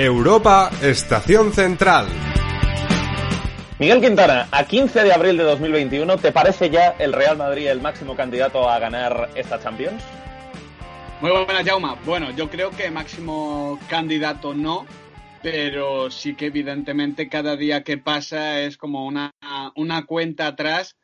Europa Estación Central. Miguel Quintana, a 15 de abril de 2021, ¿te parece ya el Real Madrid el máximo candidato a ganar esta Champions? Muy buenas, Jauma. Bueno, yo creo que máximo candidato no, pero sí que evidentemente cada día que pasa es como una, una cuenta atrás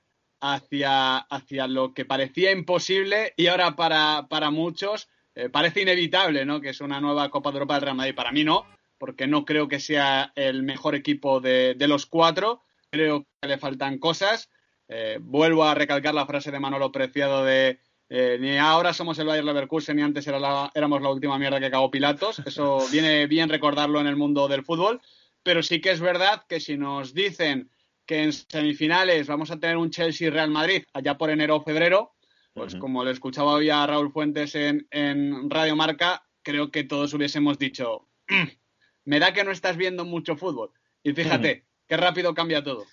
hacia, hacia lo que parecía imposible y ahora para, para muchos eh, parece inevitable, ¿no? Que es una nueva Copa de Europa del Real Madrid. Para mí no, porque no creo que sea el mejor equipo de, los cuatro. Creo que le faltan cosas. Eh, vuelvo a recalcar la frase de Manolo Preciado de eh, ni ahora somos el Bayer Leverkusen ni antes era éramos la última mierda que cagó Pilatos. Eso viene bien recordarlo en el mundo del fútbol. Pero sí que es verdad que si nos dicen que en semifinales vamos a tener un Chelsea-Real Madrid allá por enero o febrero, pues como le escuchaba hoy a Raúl Fuentes en, en Radio Marca, creo que todos hubiésemos dicho, me da que no estás viendo mucho fútbol. Y fíjate, qué rápido cambia todo.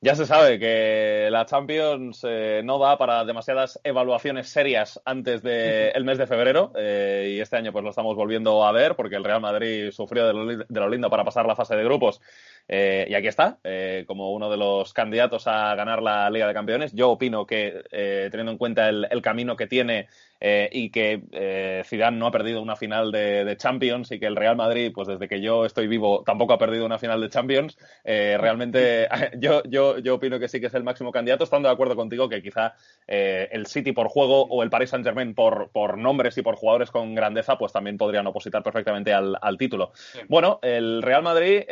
Ya se sabe que la Champions eh, no da para demasiadas evaluaciones serias antes del mes de febrero eh, y este año pues lo estamos volviendo a ver porque el Real Madrid sufrió de lo, de lo lindo para pasar la fase de grupos eh, y aquí está, como uno de los candidatos a ganar la Liga de Campeones. Yo opino que, teniendo en cuenta el, camino que tiene y que Zidane no ha perdido una final de, Champions y que el Real Madrid, pues desde que yo estoy vivo, tampoco ha perdido una final de Champions, realmente yo, yo, yo opino que sí que es el máximo candidato, estando de acuerdo contigo que quizá el City por juego o el Paris Saint-Germain por, por nombres y por jugadores con grandeza, pues también podrían opositar perfectamente al, al título. Bueno, el Real Madrid,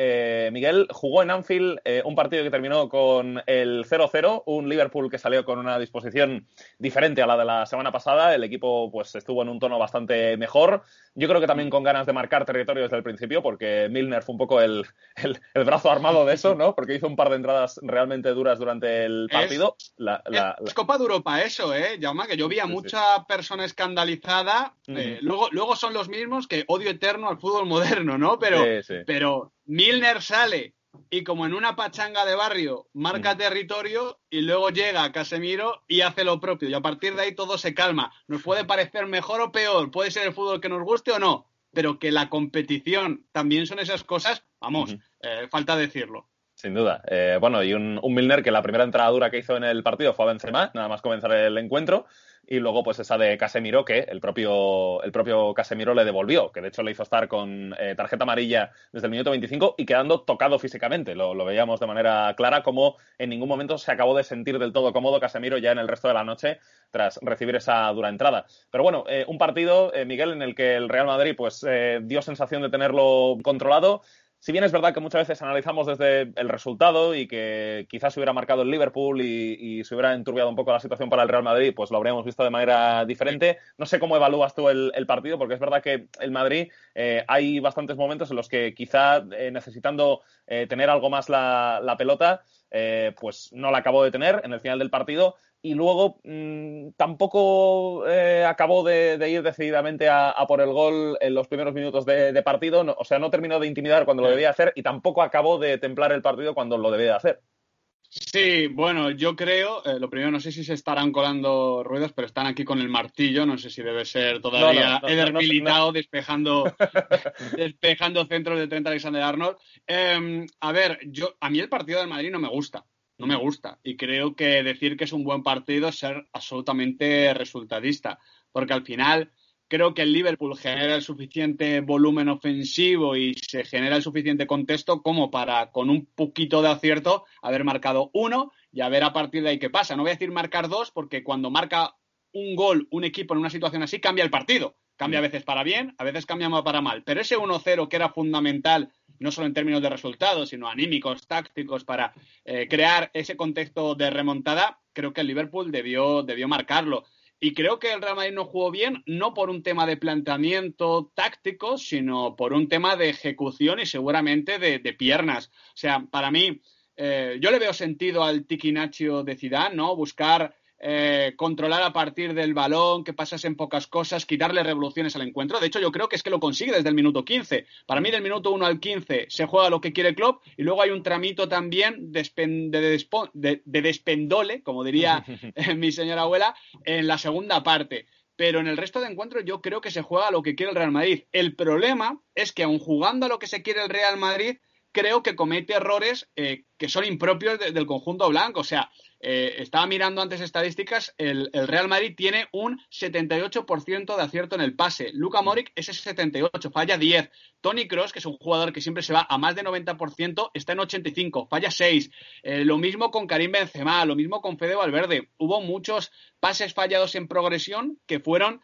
Miguel, jugó en Anfield eh, un partido que terminó con el 0-0, un Liverpool que salió con una disposición diferente a la de la semana pasada. El equipo pues estuvo en un tono bastante mejor. Yo creo que también con ganas de marcar territorio desde el principio, porque Milner fue un poco el, brazo armado de eso, ¿no? Porque hizo un par de entradas realmente duras durante el partido. Es, la, Copa de Europa eso, ¿eh? Llama, que yo vi a mucha persona escandalizada. Eh, luego, luego son los mismos que odio eterno al fútbol moderno, ¿no? Pero, pero Milner sale y como en una pachanga de barrio marca mm. territorio y luego llega Casemiro y hace lo propio y a partir de ahí todo se calma. Nos puede parecer mejor o peor, puede ser el fútbol que nos guste o no, pero que la competición también son esas cosas, vamos, eh, falta decirlo. Sin duda. Eh, bueno, y un, un, Milner que la primera entrada dura que hizo en el partido fue a Benzema, nada más comenzar el encuentro y luego pues esa de Casemiro que el propio, el propio Casemiro le devolvió, que de hecho le hizo estar con eh, tarjeta amarilla desde el minuto 25 y quedando tocado físicamente. Lo, veíamos de manera clara como en ningún momento se acabó de sentir del todo cómodo Casemiro ya en el resto de la noche tras recibir esa dura entrada. Pero bueno, eh, un partido, eh, Miguel, en el que el Real Madrid pues dio sensación de tenerlo controlado si bien es verdad que muchas veces analizamos desde el resultado y que quizás se hubiera marcado el Liverpool y, se hubiera enturbiado un poco la situación para el Real Madrid, pues lo habríamos visto de manera diferente. No sé cómo evalúas tú el, partido, porque es verdad que el Madrid eh, hay bastantes momentos en los que quizá eh, necesitando eh, tener algo más la, la pelota, pues no la acabó de tener en el final del partido y luego mm, tampoco eh, acabó de, ir decididamente a, por el gol en los primeros minutos de, partido, o sea, no terminó de intimidar cuando lo debía hacer y tampoco acabó de templar el partido cuando lo debía hacer. Sí, bueno, yo creo, eh, lo primero, no sé si se estarán colando ruedas, pero están aquí con el martillo, no sé si debe ser todavía Eder Militao despejando, despejando centros de Trent Alexander-Arnold. Em, a ver, yo, a mí el partido del Madrid no me gusta no me gusta. Y creo que decir que es un buen partido es ser absolutamente resultadista, porque al final creo que el Liverpool genera el suficiente volumen ofensivo y se genera el suficiente contexto como para, con un poquito de acierto, haber marcado uno y a ver a partir de ahí qué pasa. No voy a decir marcar dos, porque cuando marca un gol un equipo en una situación así, cambia el partido. Cambia a veces para bien, a veces cambia para mal. Pero ese 1-0 que era fundamental no solo en términos de resultados, sino anímicos, tácticos, para eh, crear ese contexto de remontada, creo que el Liverpool debió, debió marcarlo. Y creo que el Real Madrid no jugó bien, no por un tema de planteamiento táctico, sino por un tema de ejecución y seguramente de, piernas. O sea, para mí, eh, yo le veo sentido al Tiki Nacho de Zidane, ¿no? Buscar eh, controlar a partir del balón, que pasasen pocas cosas, quitarle revoluciones al encuentro. De hecho, yo creo que es que lo consigue desde el minuto 15. Para mí, del minuto 1 al 15 se juega lo que quiere el club y luego hay un tramito también de, despendole, como diría mi señora abuela, en la segunda parte. pero en el resto de encuentros yo creo que se juega a lo que quiere el Real Madrid. El problema es que aun jugando a lo que se quiere el Real Madrid, creo que comete errores eh, que son impropios del conjunto blanco. O sea, eh, estaba mirando antes estadísticas, el, Real Madrid tiene un 78% de acierto en el pase. Luca Moric ese 78, falla 10. Tony Cross, que es un jugador que siempre se va a más de 90%, está en 85, falla 6. Eh, lo mismo con Karim Benzema, lo mismo con Fede Valverde. Hubo muchos pases fallados en progresión que fueron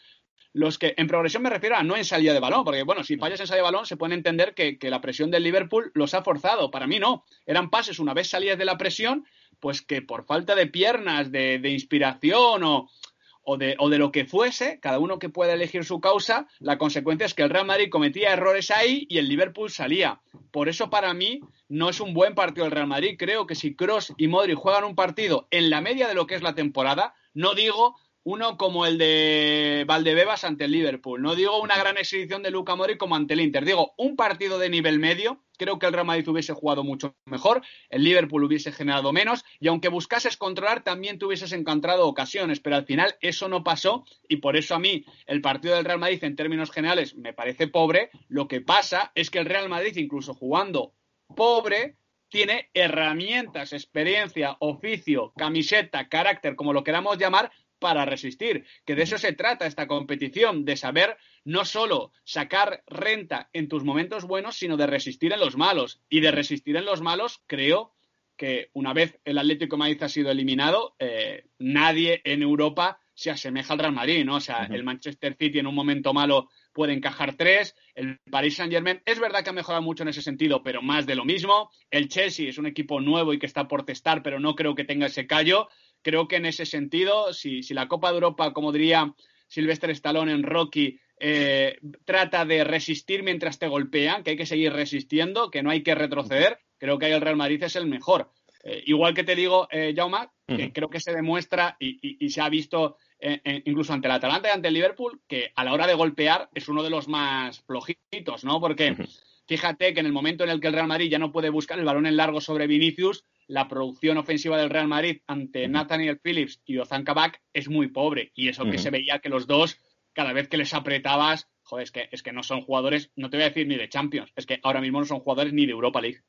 los que en progresión me refiero a no en salida de balón, porque bueno, si fallas en salida de balón se puede entender que, la presión del Liverpool los ha forzado. Para mí no, eran pases una vez salías de la presión, pues que por falta de piernas, de, inspiración o, o, de, o de lo que fuese, cada uno que pueda elegir su causa, la consecuencia es que el Real Madrid cometía errores ahí y el Liverpool salía. Por eso para mí no es un buen partido el Real Madrid. Creo que si Cross y Modric juegan un partido en la media de lo que es la temporada, no digo uno como el de Valdebebas ante el Liverpool. No digo una gran exhibición de Luca Mori como ante el Inter. Digo, un partido de nivel medio. Creo que el Real Madrid hubiese jugado mucho mejor, el Liverpool hubiese generado menos y aunque buscases controlar también te hubieses encontrado ocasiones, pero al final eso no pasó y por eso a mí el partido del Real Madrid en términos generales me parece pobre. Lo que pasa es que el Real Madrid incluso jugando pobre tiene herramientas, experiencia, oficio, camiseta, carácter, como lo queramos llamar, para resistir, que de eso se trata esta competición, de saber no solo sacar renta en tus momentos buenos, sino de resistir en los malos. Y de resistir en los malos, creo que una vez el Atlético de Madrid ha sido eliminado, eh, nadie en Europa se asemeja al Real Madrid, ¿no? O sea, el Manchester City en un momento malo puede encajar tres, el Paris Saint Germain es verdad que ha mejorado mucho en ese sentido, pero más de lo mismo, el Chelsea es un equipo nuevo y que está por testar, pero no creo que tenga ese callo, creo que en ese sentido, si, la Copa de Europa, como diría Sylvester Stallone en Rocky, eh, trata de resistir mientras te golpean, que hay que seguir resistiendo, que no hay que retroceder, creo que ahí el Real Madrid es el mejor. Eh, igual que te digo, eh, Jauma, que creo que se demuestra y, se ha visto incluso ante el Atalanta y ante el Liverpool, que a la hora de golpear es uno de los más flojitos, ¿no? Porque fíjate que en el momento en el que el Real Madrid ya no puede buscar el balón en largo sobre Vinicius, la producción ofensiva del Real Madrid ante Nathaniel Phillips y Ozan Kabak es muy pobre. Y eso que se veía que los dos, cada vez que les apretabas, joder, es que, es que no son jugadores, no te voy a decir ni de Champions, es que ahora mismo no son jugadores ni de Europa League.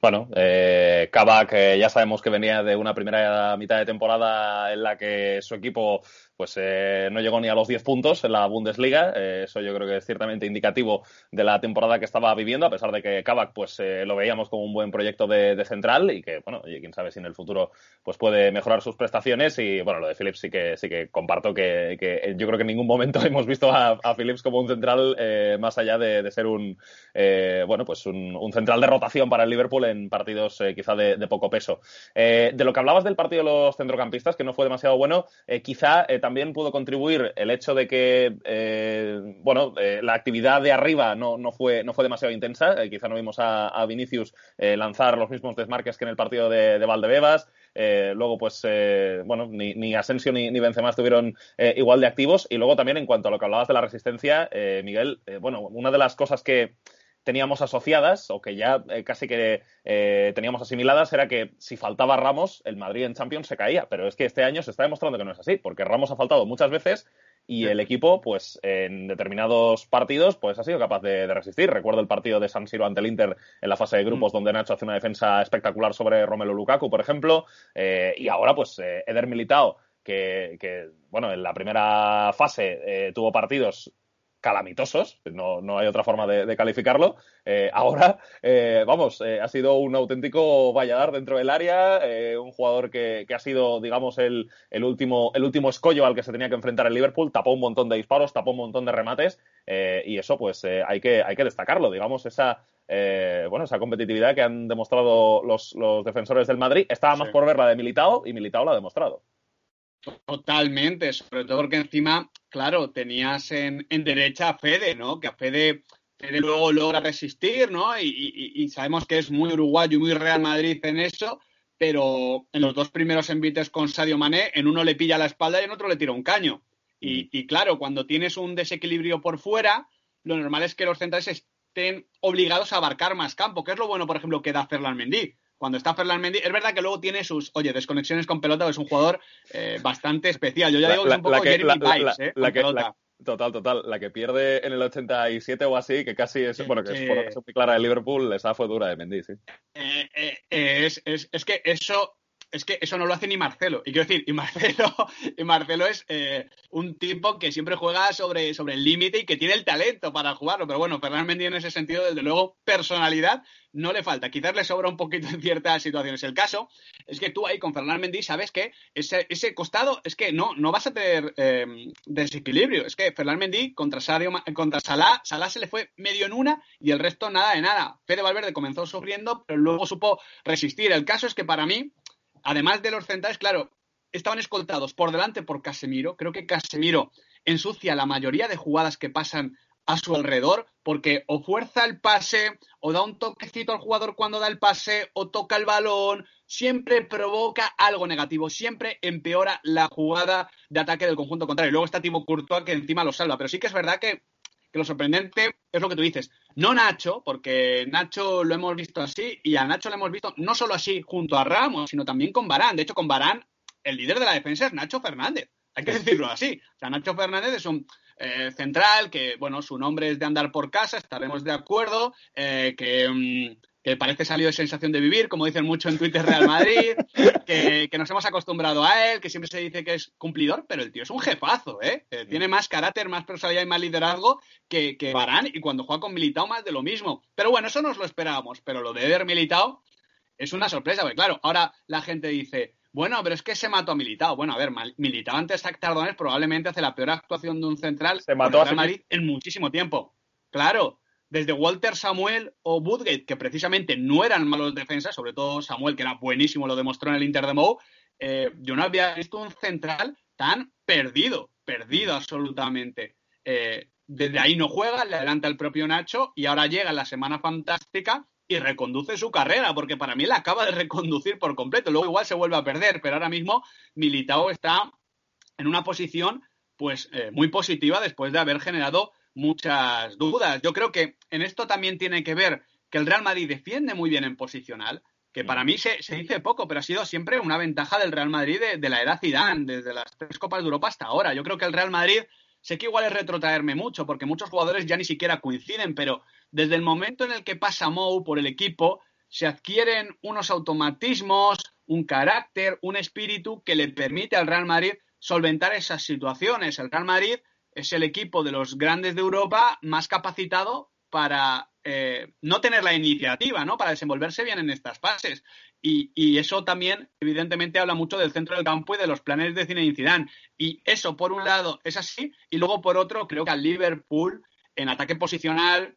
Bueno, eh, Kabak eh, ya sabemos que venía de una primera mitad de temporada en la que su equipo pues eh, no llegó ni a los 10 puntos en la Bundesliga. Eh, eso yo creo que es ciertamente indicativo de la temporada que estaba viviendo, a pesar de que Kabak pues eh, lo veíamos como un buen proyecto de, central y que, bueno, quién sabe si en el futuro pues puede mejorar sus prestaciones. Y bueno, lo de Phillips sí que sí que comparto que, yo creo que en ningún momento hemos visto a, Phillips como un central más allá de, ser un bueno pues un, central de rotación para el Liverpool en partidos quizá de, de, poco peso. de lo que hablabas del partido de los centrocampistas, que no fue demasiado bueno, quizá también pudo contribuir el hecho de que, eh, bueno, eh, la actividad de arriba no, no, fue, no fue demasiado intensa. Eh, quizá no vimos a, Vinicius lanzar los mismos desmarques que en el partido de, Valdebebas. luego, pues, bueno, ni, ni, Asensio ni, ni Benzema igual de activos. Y luego también, en cuanto a lo que hablabas de la resistencia, Miguel, bueno, una de las cosas que teníamos asociadas o que ya eh, casi que eh, teníamos asimiladas era que si faltaba Ramos, el Madrid en Champions se caía. Pero es que este año se está demostrando que no es así, porque Ramos ha faltado muchas veces y el equipo, pues en determinados partidos, pues ha sido capaz de, resistir. Recuerdo el partido de San Siro ante el Inter en la fase de grupos, mm. donde Nacho hace una defensa espectacular sobre Romelu Lukaku, por ejemplo. Eh, y ahora, pues Eder Militao, que, que, bueno, en la primera fase tuvo partidos calamitosos, no, no hay otra forma de, calificarlo. Eh, ahora, eh, vamos, eh, ha sido un auténtico valladar dentro del área, un jugador que, ha sido, digamos, el, el, último, el último escollo al que se tenía que enfrentar el Liverpool, tapó un montón de disparos, tapó un montón de remates, y eso, pues, hay, que, hay que destacarlo, digamos, esa, bueno, esa competitividad que han demostrado los, los defensores del Madrid. Estaba más por ver la de Militao, y Militao la ha demostrado. Totalmente, sobre todo porque encima, claro, tenías en, derecha a Fede, ¿no? Que a Fede, luego logra resistir, ¿no? Y, sabemos que es muy uruguayo y muy Real Madrid en eso, pero en los dos primeros envites con Sadio Mané, en uno le pilla la espalda y en otro le tira un caño. Y, mm. y claro, cuando tienes un desequilibrio por fuera, lo normal es que los centrales estén obligados a abarcar más campo, que es lo bueno, por ejemplo, que da Ferland Mendy cuando está Ferland Mendy, es verdad que luego tiene sus, oye, desconexiones con pelota, es un jugador eh, bastante especial. Yo ya digo que es un poco Jeremy Vibes, ¿eh? La, total, total. La que pierde en el 87 o así, que casi es, bueno, que es, por es muy clara de Liverpool, esa fue dura de Mendy, sí. Eh, eh, es, es, es que eso es que eso no lo hace ni Marcelo. Y quiero decir, y Marcelo, y Marcelo es eh, un tipo que siempre juega sobre, sobre el límite y que tiene el talento para jugarlo. Pero bueno, Fernando Mendy en ese sentido, desde luego, personalidad no le falta. Quizás le sobra un poquito en ciertas situaciones. El caso es que tú ahí con Fernando Mendy sabes que ese, ese costado es que no, no vas a tener eh, desequilibrio. Es que Fernando Mendy contra, Sadio, contra se le fue medio en una y el resto nada de nada. Fede Valverde comenzó sufriendo, pero luego supo resistir. El caso es que para mí además de los centrales, claro, estaban escoltados por delante por Casemiro. Creo que Casemiro ensucia la mayoría de jugadas que pasan a su alrededor, porque o fuerza el pase, o da un toquecito al jugador cuando da el pase, o toca el balón, siempre provoca algo negativo, siempre empeora la jugada de ataque del conjunto contrario. Luego está Timo Courtois que encima lo salva, pero sí que es verdad que lo sorprendente es lo que tú dices. No Nacho, porque Nacho lo hemos visto así y a Nacho lo hemos visto no solo así junto a Ramos, sino también con Barán. De hecho, con Barán, el líder de la defensa es Nacho Fernández. Hay que decirlo así. O sea, Nacho Fernández es un eh, central que, bueno, su nombre es de andar por casa, estaremos de acuerdo, eh, que, mm, que parece salido de sensación de vivir, como dicen mucho en Twitter Real Madrid, que, nos hemos acostumbrado a él, que siempre se dice que es cumplidor, pero el tío es un jefazo, ¿eh? eh tiene más carácter, más personalidad y más liderazgo que, que Barán, y cuando juega con Militao más de lo mismo. Pero bueno, eso nos lo esperábamos, pero lo de Eder Militao es una sorpresa, porque claro, ahora la gente dice, bueno, pero es que se mató a Militao. Bueno, a ver, Militao antes de Tardones probablemente hace la peor actuación de un central se mató Real Madrid en muchísimo tiempo. Claro, desde Walter Samuel o Woodgate, que precisamente no eran malos defensas, sobre todo Samuel, que era buenísimo, lo demostró en el Inter de Mou, eh, yo no había visto un central tan perdido, perdido absolutamente. Eh, desde ahí no juega, le adelanta el propio Nacho y ahora llega la semana fantástica y reconduce su carrera, porque para mí la acaba de reconducir por completo. Luego igual se vuelve a perder, pero ahora mismo Militao está en una posición pues eh, muy positiva después de haber generado muchas dudas. Yo creo que en esto también tiene que ver que el Real Madrid defiende muy bien en posicional, que para mí se, dice poco, pero ha sido siempre una ventaja del Real Madrid de, la era Zidane, desde las tres Copas de Europa hasta ahora. Yo creo que el Real Madrid, sé que igual es retrotraerme mucho, porque muchos jugadores ya ni siquiera coinciden, pero desde el momento en el que pasa Mou por el equipo, se adquieren unos automatismos, un carácter, un espíritu que le permite al Real Madrid solventar esas situaciones. El Real Madrid es el equipo de los grandes de Europa más capacitado para eh, no tener la iniciativa, ¿no? Para desenvolverse bien en estas fases. Y, eso también, evidentemente, habla mucho del centro del campo y de los planes de Zinedine Zidane. Y eso, por un lado, es así. Y luego, por otro, creo que al Liverpool, en ataque posicional,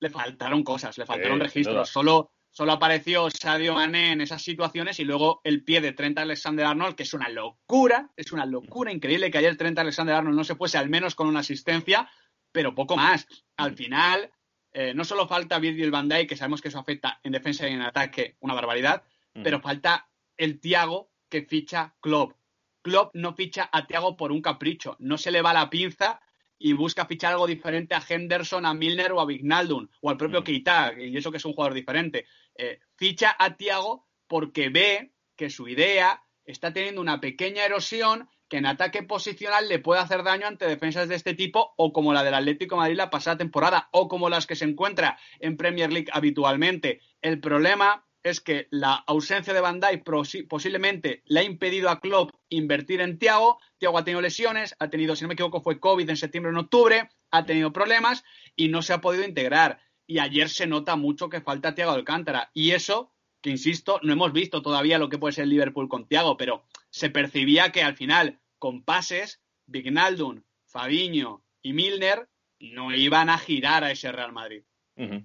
le faltaron cosas, le faltaron registros. Solo solo apareció Sadio Mané en esas situaciones y luego el pie de Trent Alexander-Arnold, que es una locura, es una locura increíble que ayer Trent Alexander-Arnold no se fuese al menos con una asistencia, pero poco más. Al final, eh, no solo falta Virgil van Dijk, que sabemos que eso afecta en defensa y en ataque una barbaridad, pero falta el Tiago que ficha Klopp. Klopp no ficha a Tiago por un capricho, no se le va la pinza y busca fichar algo diferente a Henderson, a Milner o a Vignaldum o al propio Keita, y eso que es un jugador diferente. Eh, ficha a Tiago porque ve que su idea está teniendo una pequeña erosión que en ataque posicional le puede hacer daño ante defensas de este tipo o como la del Atlético Madrid la pasada temporada o como las que se encuentra en Premier League habitualmente. El problema es que la ausencia de Van Dijk posiblemente le ha impedido a Klopp invertir en Thiago. Thiago ha tenido lesiones, ha tenido, si no me equivoco, fue COVID en septiembre o en octubre, ha tenido problemas y no se ha podido integrar. Y ayer se nota mucho que falta Thiago Alcántara. Y eso, que insisto, no hemos visto todavía lo que puede ser el Liverpool con Thiago, pero se percibía que al final, con pases, Vignaldum, Fabiño y Milner no iban a girar a ese Real Madrid.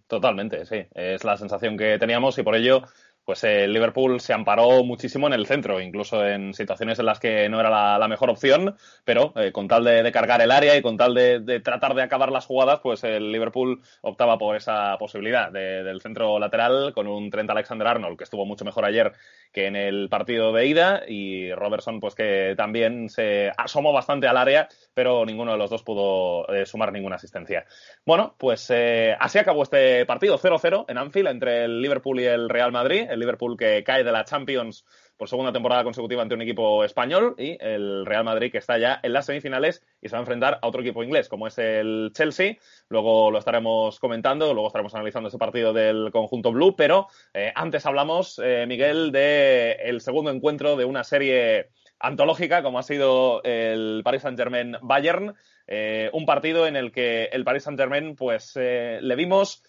Totalmente, sí. Es la sensación que teníamos y por ello pues el Liverpool se amparó muchísimo en el centro, incluso en situaciones en las que no era la, mejor opción, pero eh, con tal de, cargar el área y con tal de, tratar de acabar las jugadas, pues el Liverpool optaba por esa posibilidad del centro lateral con un Trent Alexander-Arnold, que estuvo mucho mejor ayer que en el partido de ida, y Robertson, pues que también se asomó bastante al área, pero ninguno de los dos pudo eh, sumar ninguna asistencia. Bueno, pues eh, así acabó este partido 0-0 en Anfield entre el Liverpool y el Real Madrid el Liverpool que cae de la Champions por segunda temporada consecutiva ante un equipo español y el Real Madrid que está ya en las semifinales y se va a enfrentar a otro equipo inglés como es el Chelsea. Luego lo estaremos comentando, luego estaremos analizando ese partido del conjunto blue, pero eh, antes hablamos, eh, Miguel, del el segundo encuentro de una serie antológica como ha sido el Paris Saint-Germain Bayern, eh, un partido en el que el Paris Saint-Germain pues le vimos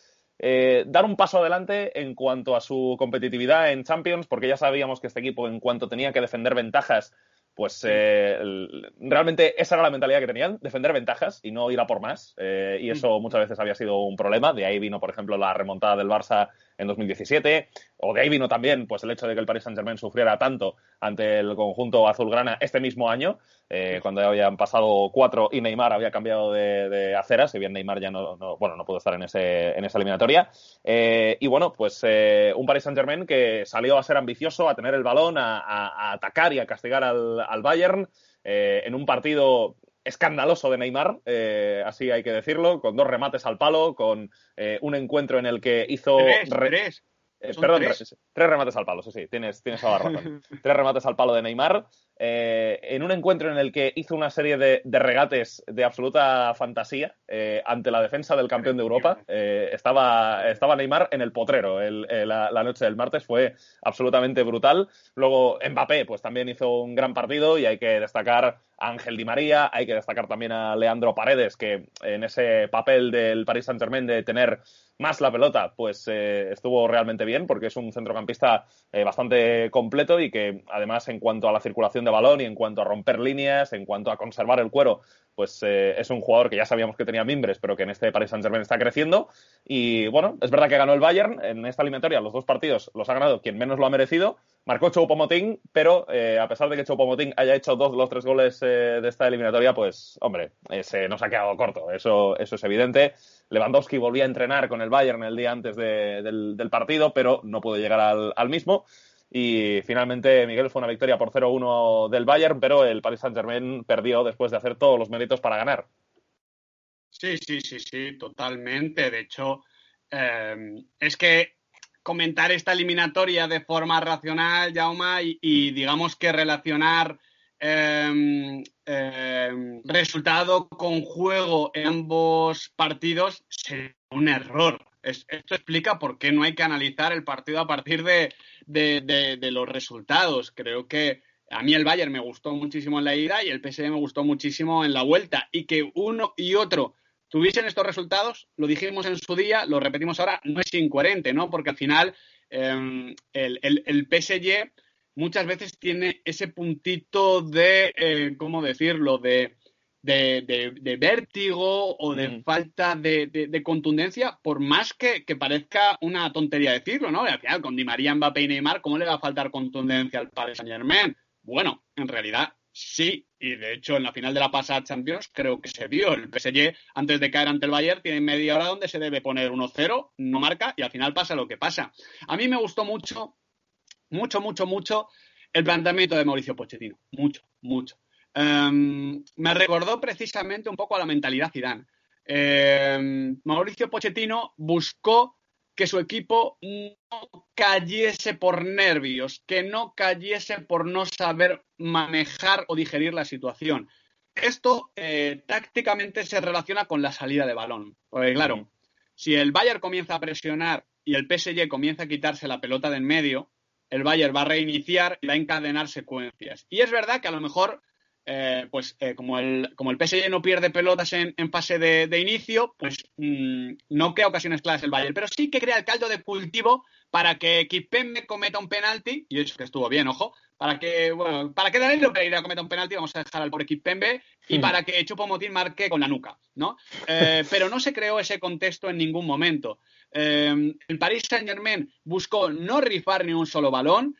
eh, dar un paso adelante en cuanto a su competitividad en Champions, porque ya sabíamos que este equipo, en cuanto tenía que defender ventajas, pues eh, realmente esa era la mentalidad que tenían, defender ventajas y no ir a por más. Eh, y eso muchas veces había sido un problema. De ahí vino, por ejemplo, la remontada del Barça en 2017. O de ahí vino también pues, el hecho de que el Paris Saint-Germain sufriera tanto ante el conjunto azulgrana este mismo año, eh, cuando ya habían pasado cuatro y Neymar había cambiado de, aceras. Si bien Neymar ya no, bueno, no pudo estar en, ese, en esa eliminatoria. y bueno, pues un Paris Saint-Germain que salió a ser ambicioso, a tener el balón, a atacar y a castigar al al Bayern eh, en un partido escandaloso de Neymar, eh, así hay que decirlo, con dos remates al palo, con eh, un encuentro en el que hizo... Tres, perdón, tres. remates al palo, sí, sí, tienes, tienes toda la razón. tres remates al palo de Neymar, eh, en un encuentro en el que hizo una serie de, regates de absoluta fantasía eh, ante la defensa del campeón de Europa. Eh, estaba, estaba Neymar en el potrero la, noche del martes, fue absolutamente brutal. Luego Mbappé, pues también hizo un gran partido y hay que destacar a Ángel Di María, hay que destacar también a Leandro Paredes, que en ese papel del Paris Saint-Germain de tener más la pelota, pues estuvo realmente bien porque es un centrocampista bastante completo y que además en cuanto a la circulación de balón y en cuanto a romper líneas, en cuanto a conservar el cuero, pues eh, es un jugador que ya sabíamos que tenía mimbres, pero que en este Paris Saint-Germain está creciendo. Y bueno, es verdad que ganó el Bayern en esta eliminatoria, los dos partidos los ha ganado quien menos lo ha merecido. Marcó Choupo-Moting, pero eh, a pesar de que Choupo-Moting haya hecho dos de los tres goles eh, de esta eliminatoria, pues hombre, se nos ha quedado corto, eso, eso es evidente. Lewandowski volvía a entrenar con el Bayern el día antes del, partido, pero no pudo llegar al, mismo. Y finalmente, Miguel, fue una victoria por 0-1 del Bayern, pero el Paris Saint-Germain perdió después de hacer todos los méritos para ganar. Sí, sí, sí, sí, totalmente. De hecho, eh, es que comentar esta eliminatoria de forma racional, Jauma, y, digamos que relacionar eh, eh, resultado con juego en ambos partidos sería un error esto explica por qué no hay que analizar el partido a partir de, los resultados. Creo que a mí el Bayern me gustó muchísimo en la ida y el PSG me gustó muchísimo en la vuelta. Y que uno y otro tuviesen estos resultados, lo dijimos en su día, lo repetimos ahora, no es incoherente, ¿no? Porque al final em, el, el, PSG muchas veces tiene ese puntito de, eh, ¿cómo decirlo?, de de, vértigo o de falta de, contundencia, por más que, parezca una tontería decirlo, ¿no? al final, con Di María, Mbappé y Neymar, ¿cómo le va a faltar contundencia al Paris Saint Germain? Bueno, en realidad sí, y de hecho en la final de la pasada Champions creo que se vio. El PSG, antes de caer ante el Bayern, tiene media hora donde se debe poner 1-0, no marca, y al final pasa lo que pasa. A mí me gustó mucho, mucho, mucho, mucho el planteamiento de Mauricio Pochettino. Mucho, mucho. Em, me recordó precisamente un poco a la mentalidad Zidane. Em, Mauricio Pochettino buscó que su equipo no cayese por nervios, que no cayese por no saber manejar o digerir la situación. Esto eh, tácticamente se relaciona con la salida de balón. Porque claro, si el Bayern comienza a presionar y el PSG comienza a quitarse la pelota de en medio, el Bayern va a reiniciar y va a encadenar secuencias. Y es verdad que a lo mejor eh, pues eh, como, el, como el PSG no pierde pelotas en, fase de, inicio, pues mm, no crea ocasiones claras el Bayern, pero sí que crea el caldo de cultivo para que Kipembe cometa un penalti, y eso que estuvo bien, ojo, para que, bueno, para que Danilo Pereira cometa un penalti, vamos a dejar al pobre Kipembe, y para que Chupo Motín marque con la nuca, ¿no? Eh, pero no se creó ese contexto en ningún momento. El Paris Saint Germain buscó no rifar ni un solo balón,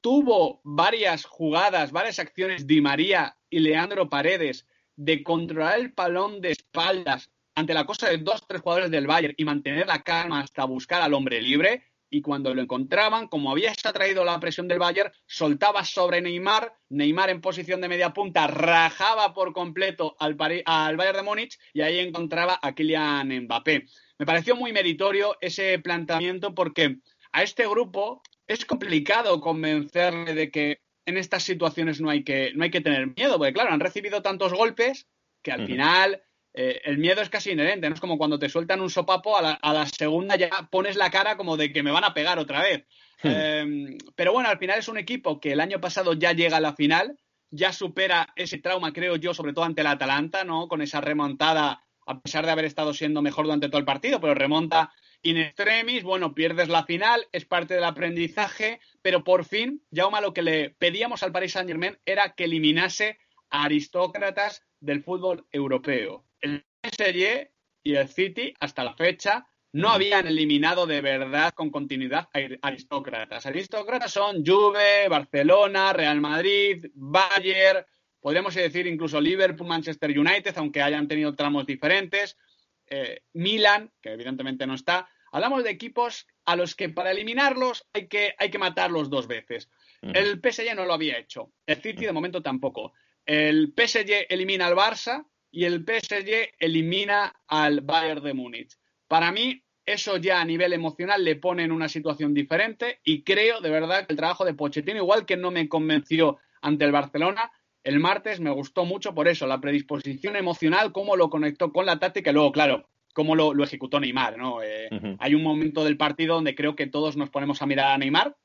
tuvo varias jugadas, varias acciones Di María y Leandro Paredes de controlar el palón de espaldas ante la cosa de dos tres jugadores del Bayern y mantener la calma hasta buscar al hombre libre. Y cuando lo encontraban, como había traído la presión del Bayern, soltaba sobre Neymar, Neymar en posición de media punta, rajaba por completo al, al Bayern de Múnich y ahí encontraba a Kylian Mbappé. Me pareció muy meritorio ese planteamiento porque a este grupo es complicado convencerle de que en estas situaciones no hay que, no hay que tener miedo, porque claro, han recibido tantos golpes que al final eh, el miedo es casi inherente, no es como cuando te sueltan un sopapo, a la, a la, segunda ya pones la cara como de que me van a pegar otra vez. eh, pero bueno, al final es un equipo que el año pasado ya llega a la final, ya supera ese trauma, creo yo, sobre todo ante el Atalanta, ¿no? Con esa remontada, a pesar de haber estado siendo mejor durante todo el partido, pero remonta in extremis, bueno, pierdes la final, es parte del aprendizaje, pero por fin, Jaume, lo que le pedíamos al Paris Saint Germain era que eliminase a aristócratas del fútbol europeo. El PSG y el City, hasta la fecha, no habían eliminado de verdad con continuidad a aristócratas. Aristócratas son Juve, Barcelona, Real Madrid, Bayern, podríamos decir incluso Liverpool, Manchester United, aunque hayan tenido tramos diferentes, eh, Milan, que evidentemente no está. Hablamos de equipos a los que para eliminarlos hay que, hay que matarlos dos veces. Uh -huh. El PSG no lo había hecho, el City de momento tampoco. El PSG elimina al Barça y el PSG elimina al Bayern de Múnich. Para mí, eso ya a nivel emocional le pone en una situación diferente y creo de verdad que el trabajo de Pochettino, igual que no me convenció ante el Barcelona, el martes me gustó mucho por eso, la predisposición emocional, cómo lo conectó con la táctica y luego, claro, cómo lo, lo ejecutó Neymar, ¿no? Eh, uh -huh. Hay un momento del partido donde creo que todos nos ponemos a mirar a Neymar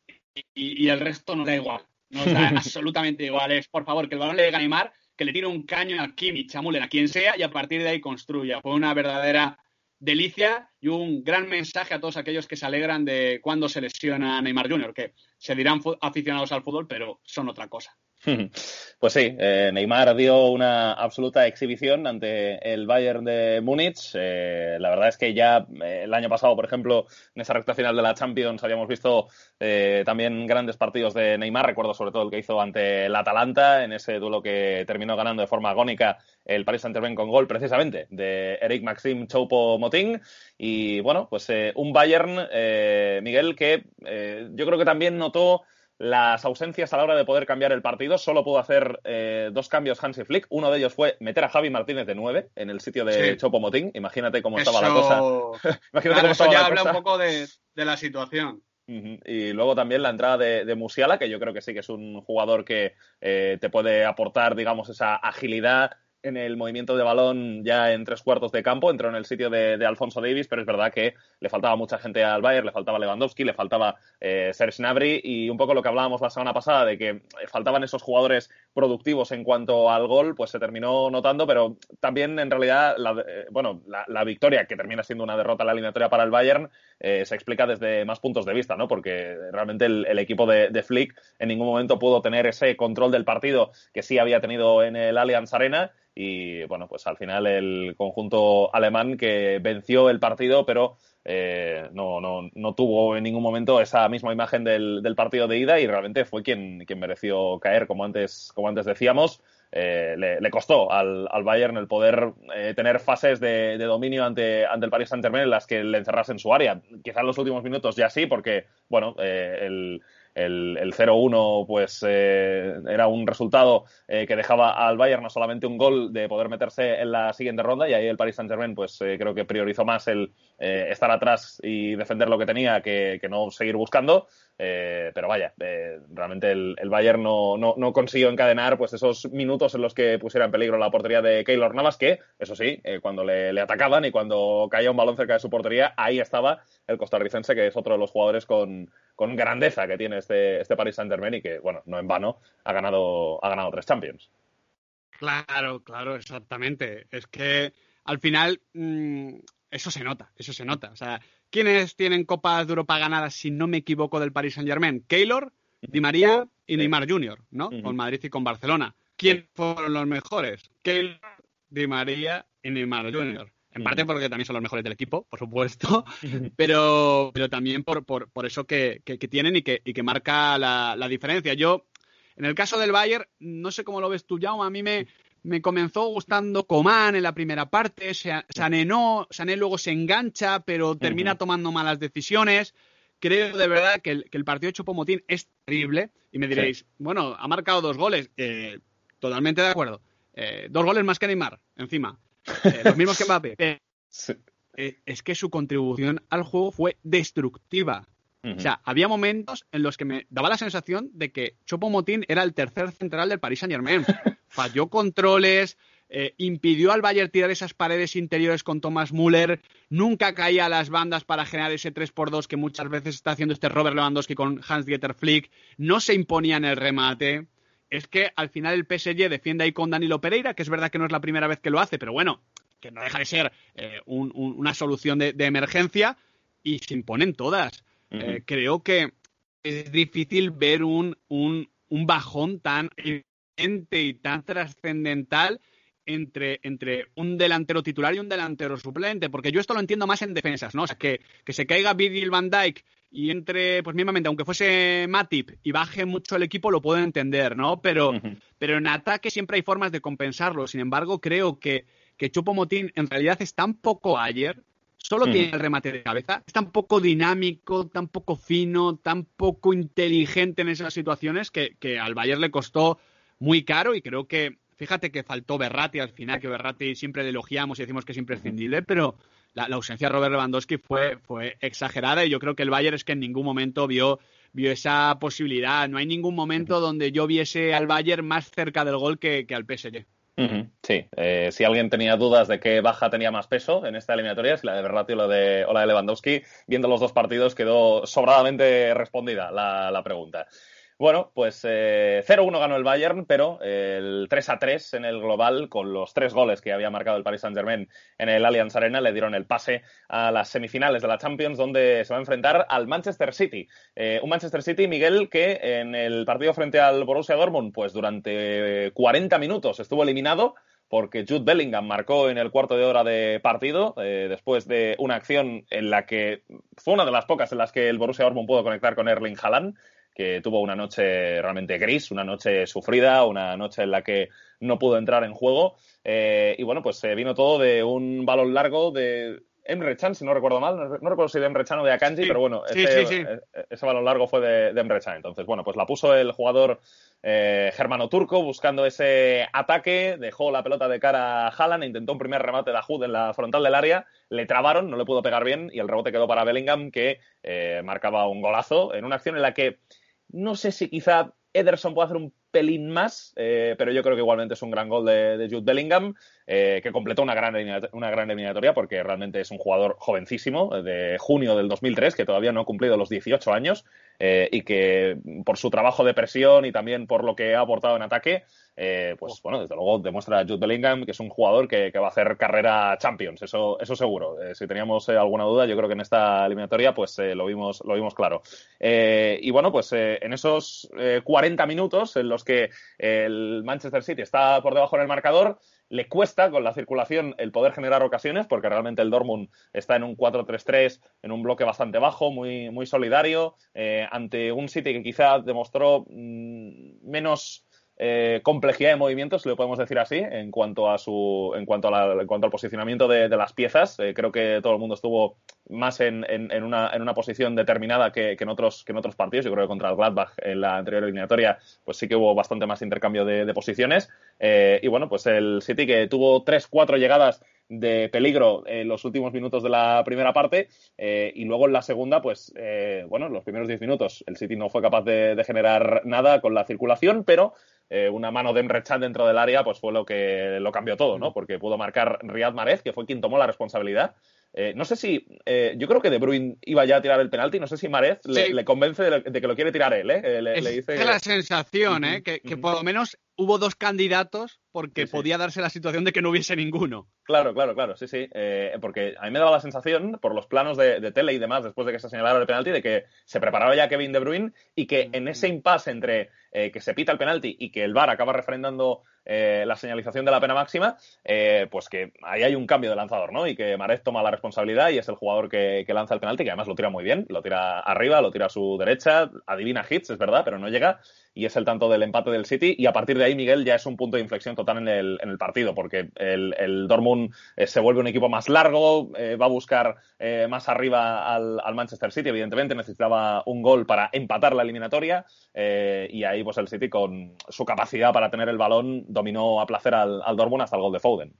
y, y el resto nos da igual, nos da absolutamente igual. Es, por favor, que el balón le llegue a Neymar, que le tire un caño a Kimmich, a Müller, a quien sea, y a partir de ahí construya. Fue una verdadera delicia y un gran mensaje a todos aquellos que se alegran de cuando se lesiona Neymar Jr., que se dirán aficionados al fútbol, pero son otra cosa. Pues sí, eh, Neymar dio una absoluta exhibición ante el Bayern de Múnich. Eh, la verdad es que ya eh, el año pasado, por ejemplo, en esa recta final de la Champions habíamos visto también grandes partidos de Neymar. Recuerdo sobre todo el que hizo ante el Atalanta en ese duelo que terminó ganando de forma agónica el Paris Saint-Germain con gol precisamente de Eric Maxim Choupo-Moting. Y bueno, pues un Bayern, Miguel, que yo creo que también notó las ausencias a la hora de poder cambiar el partido. Solo pudo hacer eh, dos cambios Hansi Flick. Uno de ellos fue meter a Javi Martínez de 9 en el sitio de sí. Chopo Motín. Imagínate cómo eso... estaba la cosa. Imagínate claro, cómo eso ya habla cosa. un poco de, de la situación. Uh -huh. Y luego también la entrada de, de, Musiala, que yo creo que sí que es un jugador que eh, te puede aportar, digamos, esa agilidad, en el movimiento de balón ya en tres cuartos de campo, entró en el sitio de, de, Alfonso Davis, pero es verdad que le faltaba mucha gente al Bayern, le faltaba Lewandowski, le faltaba eh, Serge Gnabry y un poco lo que hablábamos la semana pasada de que faltaban esos jugadores productivos en cuanto al gol, pues se terminó notando, pero también en realidad, la, eh, bueno, la, victoria, que termina siendo una derrota en la eliminatoria para el Bayern, eh, se explica desde más puntos de vista, ¿no? Porque realmente el, el equipo de, de, Flick en ningún momento pudo tener ese control del partido que sí había tenido en el Allianz Arena y bueno, pues al final el conjunto alemán que venció el partido, pero eh, no, no, no, tuvo en ningún momento esa misma imagen del, del, partido de ida y realmente fue quien, quien mereció caer, como antes, como antes decíamos. Eh, le, costó al, al, Bayern el poder eh, tener fases de, dominio ante, ante el Paris Saint-Germain en las que le encerrase en su área. Quizás en los últimos minutos ya sí, porque, bueno, eh, el, el, el 0-1 pues eh, era un resultado eh, que dejaba al Bayern no solamente un gol de poder meterse en la siguiente ronda y ahí el Paris Saint-Germain pues eh, creo que priorizó más el eh, estar atrás y defender lo que tenía que, no seguir buscando eh, pero vaya, eh, realmente el, el Bayern no, no, no, consiguió encadenar pues esos minutos en los que pusiera en peligro la portería de Keylor Navas, que, eso sí, cuando le, atacaban y cuando caía un balón cerca de su portería, ahí estaba el costarricense, que es otro de los jugadores con, con grandeza que tiene este, este Paris Saint-Germain y que, bueno, no en vano, ha ganado, ha ganado tres Champions. Claro, claro, exactamente. Es que al final mmm, eso se nota, eso se nota. O sea, ¿quiénes tienen Copas de Europa ganadas, si no me equivoco, del Paris Saint-Germain? Keylor, Di María y Neymar Jr., ¿no? Uh -huh. Con Madrid y con Barcelona. ¿Quién fueron los mejores? Keylor, Di María y Neymar Jr. En parte porque también son los mejores del equipo, por supuesto, pero, pero también por, por, por eso que, que, que, tienen y que, y que marca la, la, diferencia. Yo, en el caso del Bayern, no sé cómo lo ves tú, Jaume, a mí me, me comenzó gustando Coman en la primera parte, Sané no, Sané luego se engancha, pero termina tomando malas decisiones. Creo de verdad que el, que el partido de Chupomotín es terrible y me diréis, sí. bueno, ha marcado dos goles, eh, totalmente de acuerdo. Eh, dos goles más que Neymar, encima. Eh, los mismos que Mbappé. Sí. Eh, es que su contribución al juego fue destructiva. O sea, había momentos en los que me daba la sensación de que Chopo Motín era el tercer central del Paris Saint Germain. Falló controles, eh, impidió al Bayern tirar esas paredes interiores con Thomas Müller, nunca caía a las bandas para generar ese 3x2 que muchas veces está haciendo este Robert Lewandowski con Hans-Dieter Flick, no se imponía en el remate. Es que al final el PSG defiende ahí con Danilo Pereira, que es verdad que no es la primera vez que lo hace, pero bueno, que no deja de ser eh, una solución de, emergencia y se imponen todas. Eh, creo que es difícil ver un, un, un bajón tan evidente y tan trascendental entre, entre un delantero titular y un delantero suplente, porque yo esto lo entiendo más en defensas, ¿no? O sea, que, que se caiga Virgil van Dijk y entre, pues mismamente, aunque fuese Matip y baje mucho el equipo, lo puedo entender, ¿no? Pero, pero en ataque siempre hay formas de compensarlo. Sin embargo, creo que, que Chupo Motín en realidad es tan poco ayer, solo tiene el remate de cabeza, es tan poco dinámico, tan poco fino, tan poco inteligente en esas situaciones que, que al Bayern le costó muy caro y creo que Fíjate que faltó Berratti al final, que Berratti siempre le elogiamos y decimos que es imprescindible, pero la, ausencia de Robert Lewandowski fue, fue exagerada y yo creo que el Bayern es que en ningún momento vio, vio esa posibilidad. No hay ningún momento donde yo viese al Bayern más cerca del gol que, al PSG. Sí, eh, si alguien tenía dudas de qué baja tenía más peso en esta eliminatoria, si la de Berratti o la de, o la de Lewandowski, viendo los dos partidos quedó sobradamente respondida la, la pregunta. Bueno, pues 0-1 eh, ganó el Bayern, pero el 3-3 en el global, con los tres goles que había marcado el Paris Saint-Germain en el Allianz Arena, le dieron el pase a las semifinales de la Champions, donde se va a enfrentar al Manchester City. Eh, un Manchester City, Miguel, que en el partido frente al Borussia Dortmund, pues durante 40 minutos estuvo eliminado porque Jude Bellingham marcó en el cuarto de hora de partido, eh, después de una acción en la que fue una de las pocas en las que el Borussia Dortmund pudo conectar con Erling Haaland que tuvo una noche realmente gris, una noche sufrida, una noche en la que no pudo entrar en juego. Eh, y bueno, pues se vino todo de un balón largo de Emre Chan, si no recuerdo mal, no, recuerdo si de Emre Chan o de Akanji, pero bueno, ese, eh, ese, balón largo fue de, de, Emre Chan. Entonces, bueno, pues la puso el jugador eh, germano-turco buscando ese ataque, dejó la pelota de cara a Haaland, intentó un primer remate de Ajud en la frontal del área, le trabaron, no le pudo pegar bien y el rebote quedó para Bellingham que marcaba un golazo en una acción en la que no sé si quizá Ederson puede hacer un pelín más, eh, pero yo creo que igualmente es un gran gol de, Jude Bellingham, eh, que completó una gran, una gran eliminatoria porque realmente es un jugador jovencísimo, de junio del 2003, que todavía no ha cumplido los 18 años eh, y que por su trabajo de presión y también por lo que ha aportado en ataque, pues bueno, desde luego demuestra Jude Bellingham que es un jugador que, va a hacer carrera Champions, eso, eso seguro. si teníamos alguna duda, yo creo que en esta eliminatoria pues lo, vimos, lo vimos claro. y bueno, pues en esos 40 minutos en los que el Manchester City está por debajo en el marcador, le cuesta con la circulación el poder generar ocasiones, porque realmente el Dortmund está en un 4-3-3, en un bloque bastante bajo, muy, muy solidario, eh, ante un City que quizá demostró mm, menos eh, complejidad de movimientos, lo podemos decir así, en cuanto a su, en cuanto a en cuanto al posicionamiento de, las piezas. Eh, creo que todo el mundo estuvo más en, en, una, en una, posición determinada que, en otros, que en otros partidos. Yo creo que contra el Gladbach en la anterior eliminatoria, pues sí que hubo bastante más intercambio de, posiciones. Eh, y bueno, pues el City que tuvo tres, cuatro llegadas de peligro en los últimos minutos de la primera parte y luego en la segunda, pues bueno, los primeros diez minutos el City no fue capaz de generar nada con la circulación, pero eh, una mano de Emre dentro del área, pues fue lo que lo cambió todo, ¿no? Porque pudo marcar Riyad Mahrez, que fue quien tomó la responsabilidad. Eh, no sé si, eh, yo creo que De Bruyne iba ya a tirar el penalti, no sé si Marez le, convence de, que lo quiere tirar él, ¿eh? Le, dice la sensación, ¿eh? Que, por lo menos hubo dos candidatos porque podía darse la situación de que no hubiese ninguno. Claro, claro, claro, sí, sí. porque a mí me daba la sensación, por los planos de, tele y demás, después de que se señalara el penalti, de que se preparaba ya Kevin De Bruyne y que en ese impasse entre que se pita el penalti y que el VAR acaba refrendando eh, la señalización de la pena máxima, eh, pues que ahí hay un cambio de lanzador, ¿no? Y que Marez toma la responsabilidad y es el jugador que, lanza el penalti, que además lo tira muy bien, lo tira arriba, lo tira a su derecha, adivina hits, es verdad, pero no llega, y es el tanto del empate del City, y a partir de ahí Miguel ya es un punto de inflexión total en el, en el partido, porque el, el Dortmund eh, se vuelve un equipo más largo, va a buscar más arriba al, al, Manchester City, evidentemente necesitaba un gol para empatar la eliminatoria, y ahí pues el City con su capacidad para tener el balón dominó a placer al, al Dortmund hasta el gol de Foden.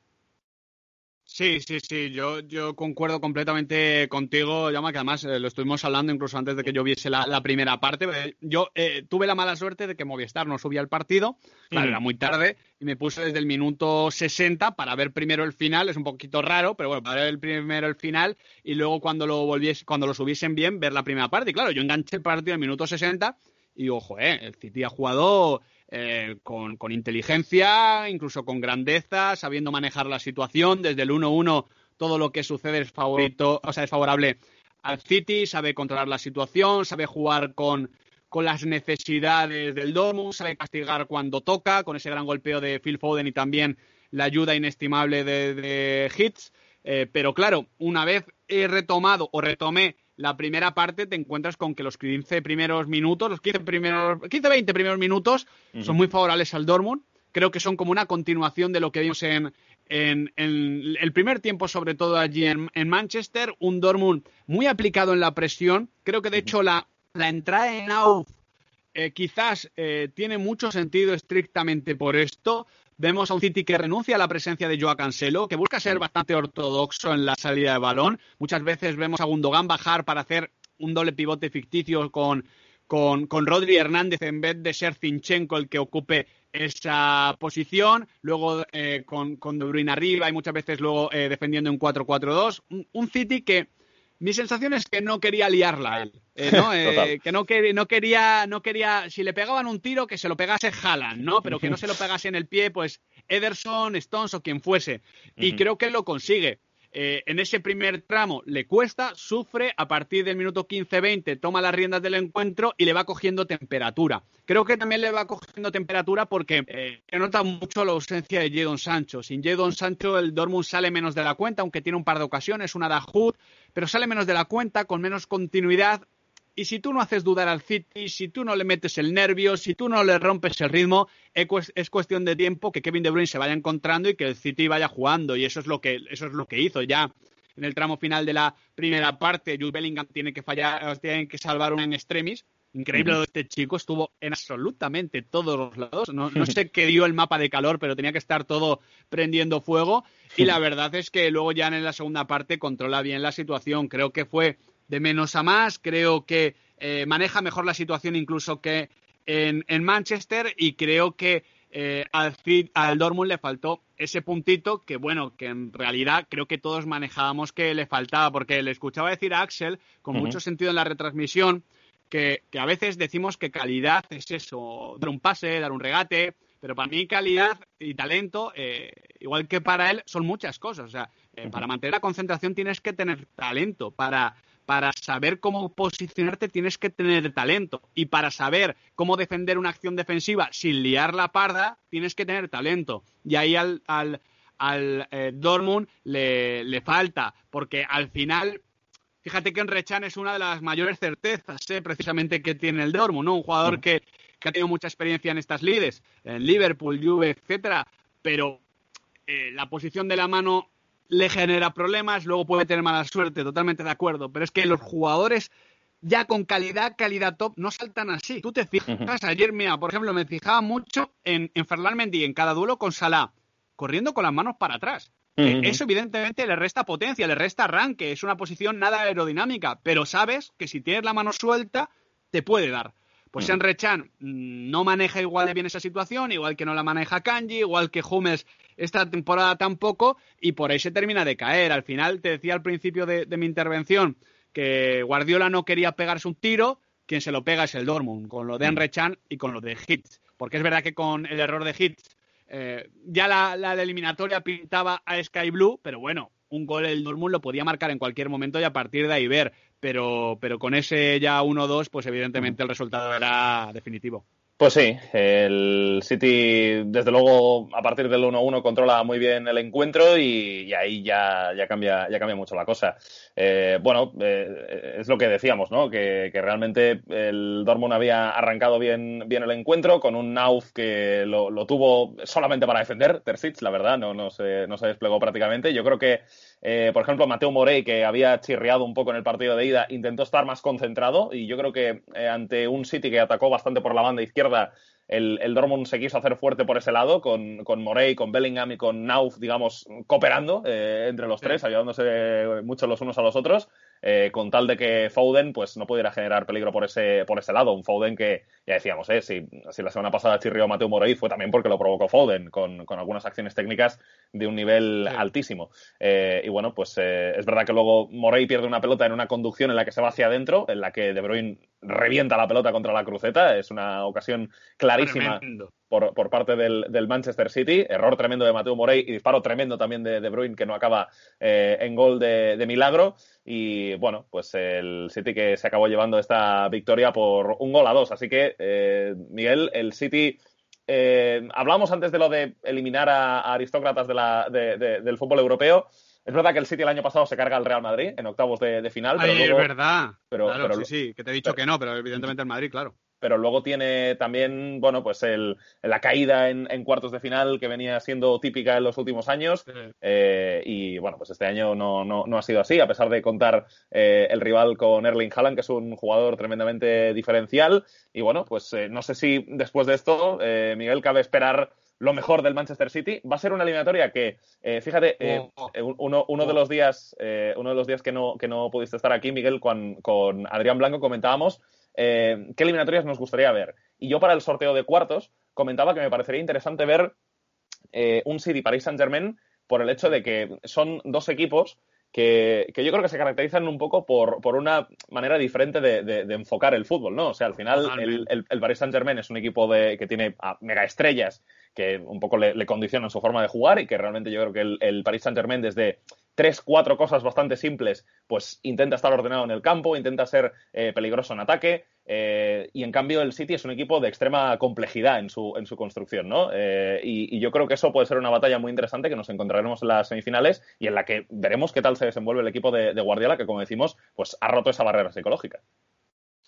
Sí, sí, sí, yo, yo concuerdo completamente contigo, Llama, que además eh, lo estuvimos hablando incluso antes de que yo viese la, primera parte. Eh, yo eh, tuve la mala suerte de que Movistar no subía el partido, claro, era muy tarde, y me puse desde el minuto 60 para ver primero el final, es un poquito raro, pero bueno, para ver el primero el final y luego cuando lo volviese, cuando lo subiesen bien, ver la primera parte. Y claro, yo enganché el partido en el minuto 60 y ojo, eh, el City ha jugado eh, con, inteligencia, incluso con grandeza, sabiendo manejar la situación. Desde el 1-1 todo lo que sucede es favorito, o sea, es favorable al City, sabe controlar la situación, sabe jugar con, las necesidades del Dortmund, sabe castigar cuando toca, con ese gran golpeo de Phil Foden y también la ayuda inestimable de, Hits. Eh, pero claro, una vez he retomado o retomé la primera parte te encuentras con que los 15 primeros minutos, los 15 primeros, 15 20 primeros minutos son muy favorables al Dortmund. Creo que son como una continuación de lo que vimos en, en, el primer tiempo, sobre todo allí en, Manchester. Un Dortmund muy aplicado en la presión. Creo que de hecho la, la entrada en Auf eh, quizás eh, tiene mucho sentido estrictamente por esto. Vemos a un City que renuncia a la presencia de Joao Cancelo, que busca ser bastante ortodoxo en la salida de balón. Muchas veces vemos a Gundogan bajar para hacer un doble pivote ficticio con, con, Rodri Hernández en vez de ser Zinchenko el que ocupe esa posición, luego eh, con, con De arriba y muchas veces luego eh, defendiendo un 4-4-2. un, City que mi sensación es que no quería liarla él, eh, ¿no? Eh, que no, no, quería, no quería, si le pegaban un tiro, que se lo pegase Haaland, ¿no? Pero que no se lo pegase en el pie, pues Ederson, Stones o quien fuese. Y creo que lo consigue. Eh, en ese primer tramo le cuesta, sufre, a partir del minuto 15-20 toma las riendas del encuentro y le va cogiendo temperatura. Creo que también le va cogiendo temperatura porque eh, nota mucho la ausencia de Jadon Sancho. Sin Jadon Sancho el Dortmund sale menos de la cuenta, aunque tiene un par de ocasiones, una da Hood, pero sale menos de la cuenta, con menos continuidad y si tú no haces dudar al City, si tú no le metes el nervio, si tú no le rompes el ritmo, es cuestión de tiempo que Kevin De Bruyne se vaya encontrando y que el City vaya jugando. Y eso es lo que, eso es lo que hizo ya. En el tramo final de la primera parte, Jude Bellingham tiene que fallar, tiene que salvar un en extremis. Increíble lo de este chico, estuvo en absolutamente todos los lados. No, no, sé qué dio el mapa de calor, pero tenía que estar todo prendiendo fuego. Y la verdad es que luego ya en la segunda parte controla bien la situación. Creo que fue de menos a más. Creo que eh, maneja mejor la situación incluso que en, Manchester y creo que eh, al, al Dortmund le faltó ese puntito que, bueno, que en realidad creo que todos manejábamos que le faltaba, porque le escuchaba decir a Axel, con mucho sentido en la retransmisión, que, a veces decimos que calidad es eso, dar un pase, dar un regate, pero para mí calidad y talento, eh, igual que para él, son muchas cosas. O sea, para mantener la concentración tienes que tener talento, para para saber cómo posicionarte tienes que tener talento. Y para saber cómo defender una acción defensiva sin liar la parda, tienes que tener talento. Y ahí al, al, eh, Dortmund le, falta, porque al final, fíjate que Enrechan es una de las mayores certezas, ¿eh? precisamente, que tiene el Dortmund, ¿no? Un jugador que, ha tenido mucha experiencia en estas lides, en Liverpool, Juve, etcétera, pero eh, la posición de la mano le genera problemas, luego puede tener mala suerte, totalmente de acuerdo, pero es que los jugadores ya con calidad, calidad top, no saltan así. Tú te fijas, ayer, mira, por ejemplo, me fijaba mucho en, en Ferland Mendy en cada duelo con Salah, corriendo con las manos para atrás. Eso evidentemente le resta potencia, le resta arranque, es una posición nada aerodinámica, pero sabes que si tienes la mano suelta, te puede dar. Pues mm. Enre Chan mm, no maneja igual de bien esa situación, igual que no la maneja Kanji, igual que Humes esta temporada tampoco, y por ahí se termina de caer. Al final, te decía al principio de, mi intervención que Guardiola no quería pegarse un tiro, quien se lo pega es el Dortmund, con lo de mm. Enre Chan y con lo de Hits. Porque es verdad que con el error de Hits eh, ya la, la eliminatoria pintaba a Sky Blue, pero bueno, un gol el Dortmund lo podía marcar en cualquier momento y a partir de ahí ver pero, pero con ese ya 1-2, pues evidentemente el resultado era definitivo. Pues sí, el City, desde luego, a partir del 1-1 controla muy bien el encuentro y, ahí ya, ya, cambia, ya cambia mucho la cosa. Eh, bueno, eh, es lo que decíamos, ¿no? Que, realmente el Dortmund había arrancado bien, bien el encuentro con un Nauf que lo, lo tuvo solamente para defender, Terzic, la verdad, no, no, se, no se desplegó prácticamente. Yo creo que eh, por ejemplo, Mateo Morey, que había chirriado un poco en el partido de ida, intentó estar más concentrado y yo creo que eh, ante un City que atacó bastante por la banda izquierda, el, el, Dortmund se quiso hacer fuerte por ese lado, con, con Morey, con Bellingham y con Nauf, digamos, cooperando eh, entre los tres, ayudándose mucho los unos a los otros, eh, con tal de que Foden pues, no pudiera generar peligro por ese, por ese lado. Un Foden que, ya decíamos, eh, si, si la semana pasada chirrió Mateo Morey fue también porque lo provocó Foden, con, con algunas acciones técnicas de un nivel altísimo. y bueno, pues es verdad que luego Morey pierde una pelota en una conducción en la que se va hacia adentro, en la que De Bruyne revienta la pelota contra la cruceta. Es una ocasión clarísima por, por, parte del, del, Manchester City. Error tremendo de Mateo Morey y disparo tremendo también de De Bruyne que no acaba eh, en gol de, de, milagro. Y bueno, pues el City que se acabó llevando esta victoria por un gol a dos. Así que, eh, Miguel, el City. Eh, hablamos antes de lo de eliminar a, a aristócratas de la, de, del fútbol europeo. Es verdad que el City el año pasado se carga al Real Madrid en octavos de, final. Pero es verdad. Pero, sí, sí, que te he dicho que no, pero evidentemente el Madrid, claro pero luego tiene también, bueno, pues el, la caída en, cuartos de final que venía siendo típica en los últimos años. Eh, y bueno, pues este año no, no, no, ha sido así, a pesar de contar eh, el rival con Erling Haaland, que es un jugador tremendamente diferencial. Y bueno, pues eh, no sé si después de esto, Miguel, cabe esperar lo mejor del Manchester City. Va a ser una eliminatoria que, fíjate, oh. uno, uno de oh. los días, uno de los días que no, que no pudiste estar aquí, Miguel, con, con Adrián Blanco comentábamos eh, qué eliminatorias nos gustaría ver. Y yo para el sorteo de cuartos comentaba que me parecería interesante ver eh, un City Paris Saint Germain por el hecho de que son dos equipos que, yo creo que se caracterizan un poco por, una manera diferente de, enfocar el fútbol, ¿no? O sea, al final el, el, Paris Saint Germain es un equipo de, que tiene mega estrellas que un poco le, condicionan su forma de jugar y que realmente yo creo que el, Paris Saint Germain desde tres, cuatro cosas bastante simples, pues intenta estar ordenado en el campo, intenta ser eh, peligroso en ataque, eh, y en cambio el City es un equipo de extrema complejidad en su, en su construcción, ¿no? Eh, y, yo creo que eso puede ser una batalla muy interesante que nos encontraremos en las semifinales y en la que veremos qué tal se desenvuelve el equipo de, de Guardiola, que como decimos, pues ha roto esa barrera psicológica.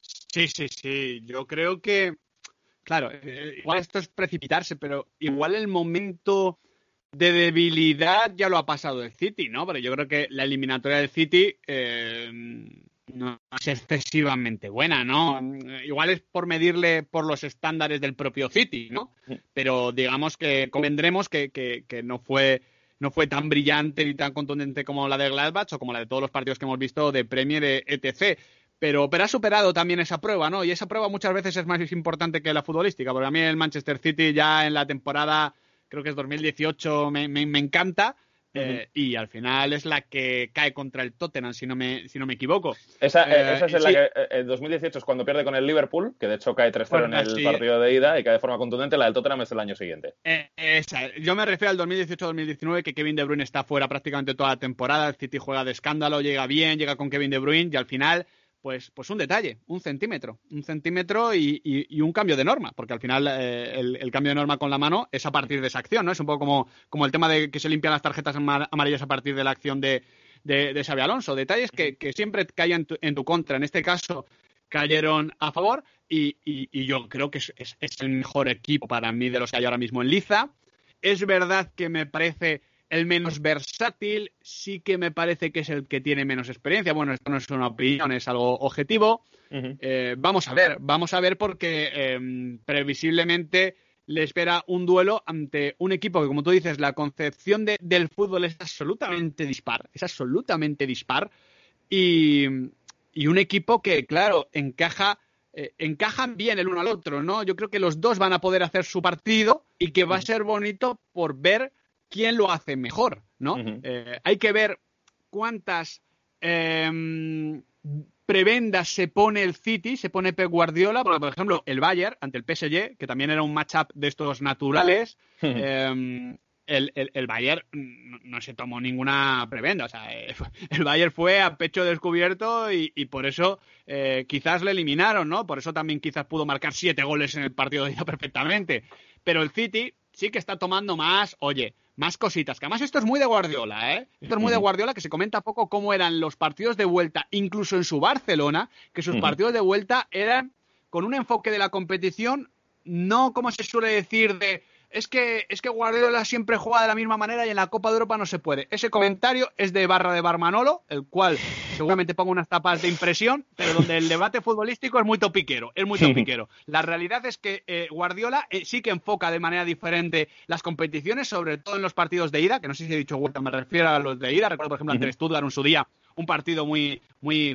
Sí, sí, sí. Yo creo que, claro, igual esto es precipitarse, pero igual el momento de debilidad ya lo ha pasado el City, ¿no? Pero yo creo que la eliminatoria del City eh, no es excesivamente buena, ¿no? Igual es por medirle por los estándares del propio City, ¿no? Pero digamos que convendremos que, que, que no fue no fue tan brillante ni tan contundente como la de Gladbach o como la de todos los partidos que hemos visto de Premier etc. Pero, pero ha superado también esa prueba, ¿no? Y esa prueba muchas veces es más importante que la futbolística, porque a mí el Manchester City ya en la temporada creo que es 2018, me, me, encanta. Eh, y al final es la que cae contra el Tottenham, si no me, si no me equivoco. Esa, eh, esa es la que eh, en 2018 es cuando pierde con el Liverpool, que de hecho cae 3-0 en el partido de ida y cae de forma contundente. La del Tottenham es el año siguiente. esa. Yo me refiero al 2018-2019, que Kevin De Bruyne está fuera prácticamente toda la temporada. El City juega de escándalo, llega bien, llega con Kevin De Bruyne y al final pues, pues un detalle, un centímetro, un centímetro y, un cambio de norma, porque al final eh, el, cambio de norma con la mano es a partir de esa acción, ¿no? Es un poco como, como el tema de que se limpian las tarjetas amarillas a partir de la acción de, de, Xavi Alonso, detalles que, siempre caen en tu, contra, en este caso cayeron a favor y, yo creo que es, es, el mejor equipo para mí de los que hay ahora mismo en Liza. Es verdad que me parece el menos versátil, sí que me parece que es el que tiene menos experiencia. Bueno, esto no es una opinión, es algo objetivo. Eh, vamos a ver, vamos a ver porque em, previsiblemente le espera un duelo ante un equipo que, como tú dices, la concepción del fútbol es absolutamente dispar, es absolutamente dispar. Y, un equipo que, claro, encaja, eh, encajan bien el uno al otro, ¿no? Yo creo que los dos van a poder hacer su partido y que va a ser bonito por ver quién lo hace mejor, ¿no? Eh, hay que ver cuántas em, prebendas se pone el City, se pone Pep Guardiola, porque por ejemplo el Bayern ante el PSG, que también era un matchup de estos naturales, em, el, Bayern no, se tomó ninguna prebenda, o sea, el Bayern fue a pecho descubierto y, por eso eh, quizás le eliminaron, ¿no? Por eso también quizás pudo marcar siete goles en el partido de ida perfectamente. Pero el City sí que está tomando más, oye, más cositas. Que además esto es muy de Guardiola, ¿eh? Esto es muy de Guardiola, que se comenta poco cómo eran los partidos de vuelta, incluso en su Barcelona, que sus partidos de vuelta eran con un enfoque de la competición, no como se suele decir de es que, es que Guardiola siempre juega de la misma manera y en la Copa de Europa no se puede. Ese comentario es de Barra de Barmanolo, el cual seguramente pongo unas tapas de impresión, pero donde el debate futbolístico es muy topiquero, es muy topiquero. La realidad es que eh, Guardiola eh, sí que enfoca de manera diferente las competiciones, sobre todo en los partidos de ida, que no sé si he dicho vuelta, me refiero a los de ida. Recuerdo, por ejemplo, ante el Stuttgart en su día, un partido muy, muy,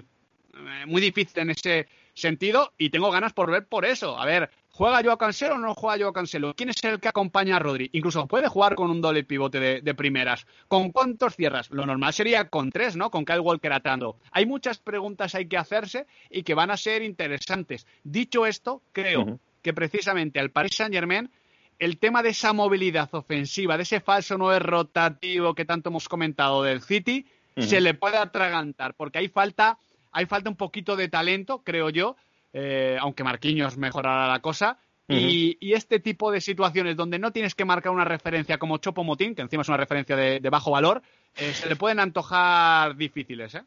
eh, muy difícil en ese sentido y tengo ganas por ver por eso. A ver, ¿Juega Joao Cancelo o no juega Joao Cancelo? ¿Quién es el que acompaña a Rodri? Incluso puede jugar con un doble pivote de, primeras. ¿Con cuántos cierras? Lo normal sería con tres, ¿no? Con Kyle Walker atando. Hay muchas preguntas hay que hacerse y que van a ser interesantes. Dicho esto, creo que precisamente al Paris Saint Germain el tema de esa movilidad ofensiva, de ese falso no rotativo que tanto hemos comentado del City, se le puede atragantar, porque hay falta, hay falta un poquito de talento, creo yo, eh, aunque Marquinhos mejorará la cosa. y, este tipo de situaciones donde no tienes que marcar una referencia como Chopo Motín, que encima es una referencia de, bajo valor, eh, se le pueden antojar difíciles. ¿eh?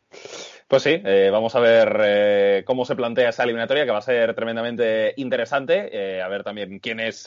Pues sí, vamos a ver cómo se plantea esa eliminatoria, que va a ser tremendamente interesante. a ver también quién es,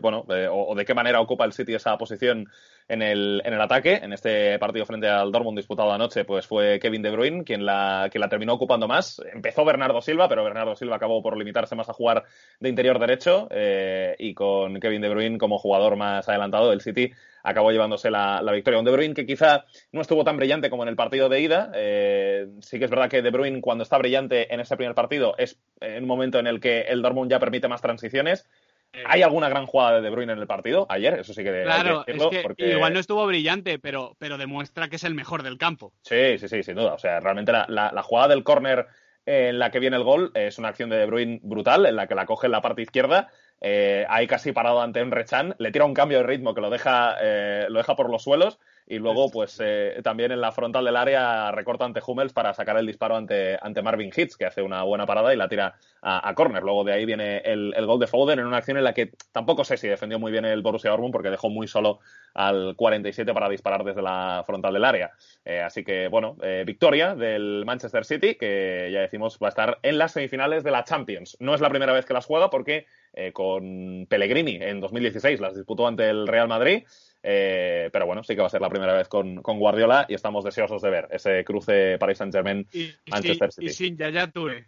bueno, o, de qué manera ocupa el City esa posición en el, en el ataque. En este partido frente al Dortmund disputado anoche, pues fue Kevin De Bruyne quien la, quien la terminó ocupando más. Empezó Bernardo Silva, pero Bernardo Silva acabó por limitarse más a jugar de interior derecho eh, y con Kevin De Bruyne como jugador más adelantado del City acabó llevándose la, victoria. Un De Bruyne que quizá no estuvo tan brillante como en el partido de ida. Eh, sí que es verdad que De Bruyne cuando está brillante en ese primer partido es en un momento en el que el Dortmund ya permite más transiciones eh, ¿Hay alguna gran jugada de De Bruyne en el partido ayer? Eso sí que. Claro, es que igual no estuvo brillante, pero, pero demuestra que es el mejor del campo. Sí, sí, sí, sin duda. O sea, realmente la, la, jugada del córner en la que viene el gol es una acción de De Bruyne brutal, en la que la coge en la parte izquierda. Eh, ahí casi parado ante un Rechan, le tira un cambio de ritmo que lo deja, eh, lo deja por los suelos y luego, pues eh, también en la frontal del área recorta ante Hummels para sacar el disparo ante, ante Marvin Hitz, que hace una buena parada y la tira a, a córner. Luego de ahí viene el, gol de Foden en una acción en la que tampoco sé si defendió muy bien el Borussia Dortmund porque dejó muy solo al 47 para disparar desde la frontal del área. Eh, así que, bueno, eh, victoria del Manchester City, que ya decimos va a estar en las semifinales de la Champions. No es la primera vez que las juega porque con Pellegrini en 2016 las disputó ante el Real Madrid. Eh, pero bueno, sí que va a ser la primera vez con, Guardiola y estamos deseosos de ver ese cruce Paris Saint-Germain-Manchester City. Y sin Yaya Touré.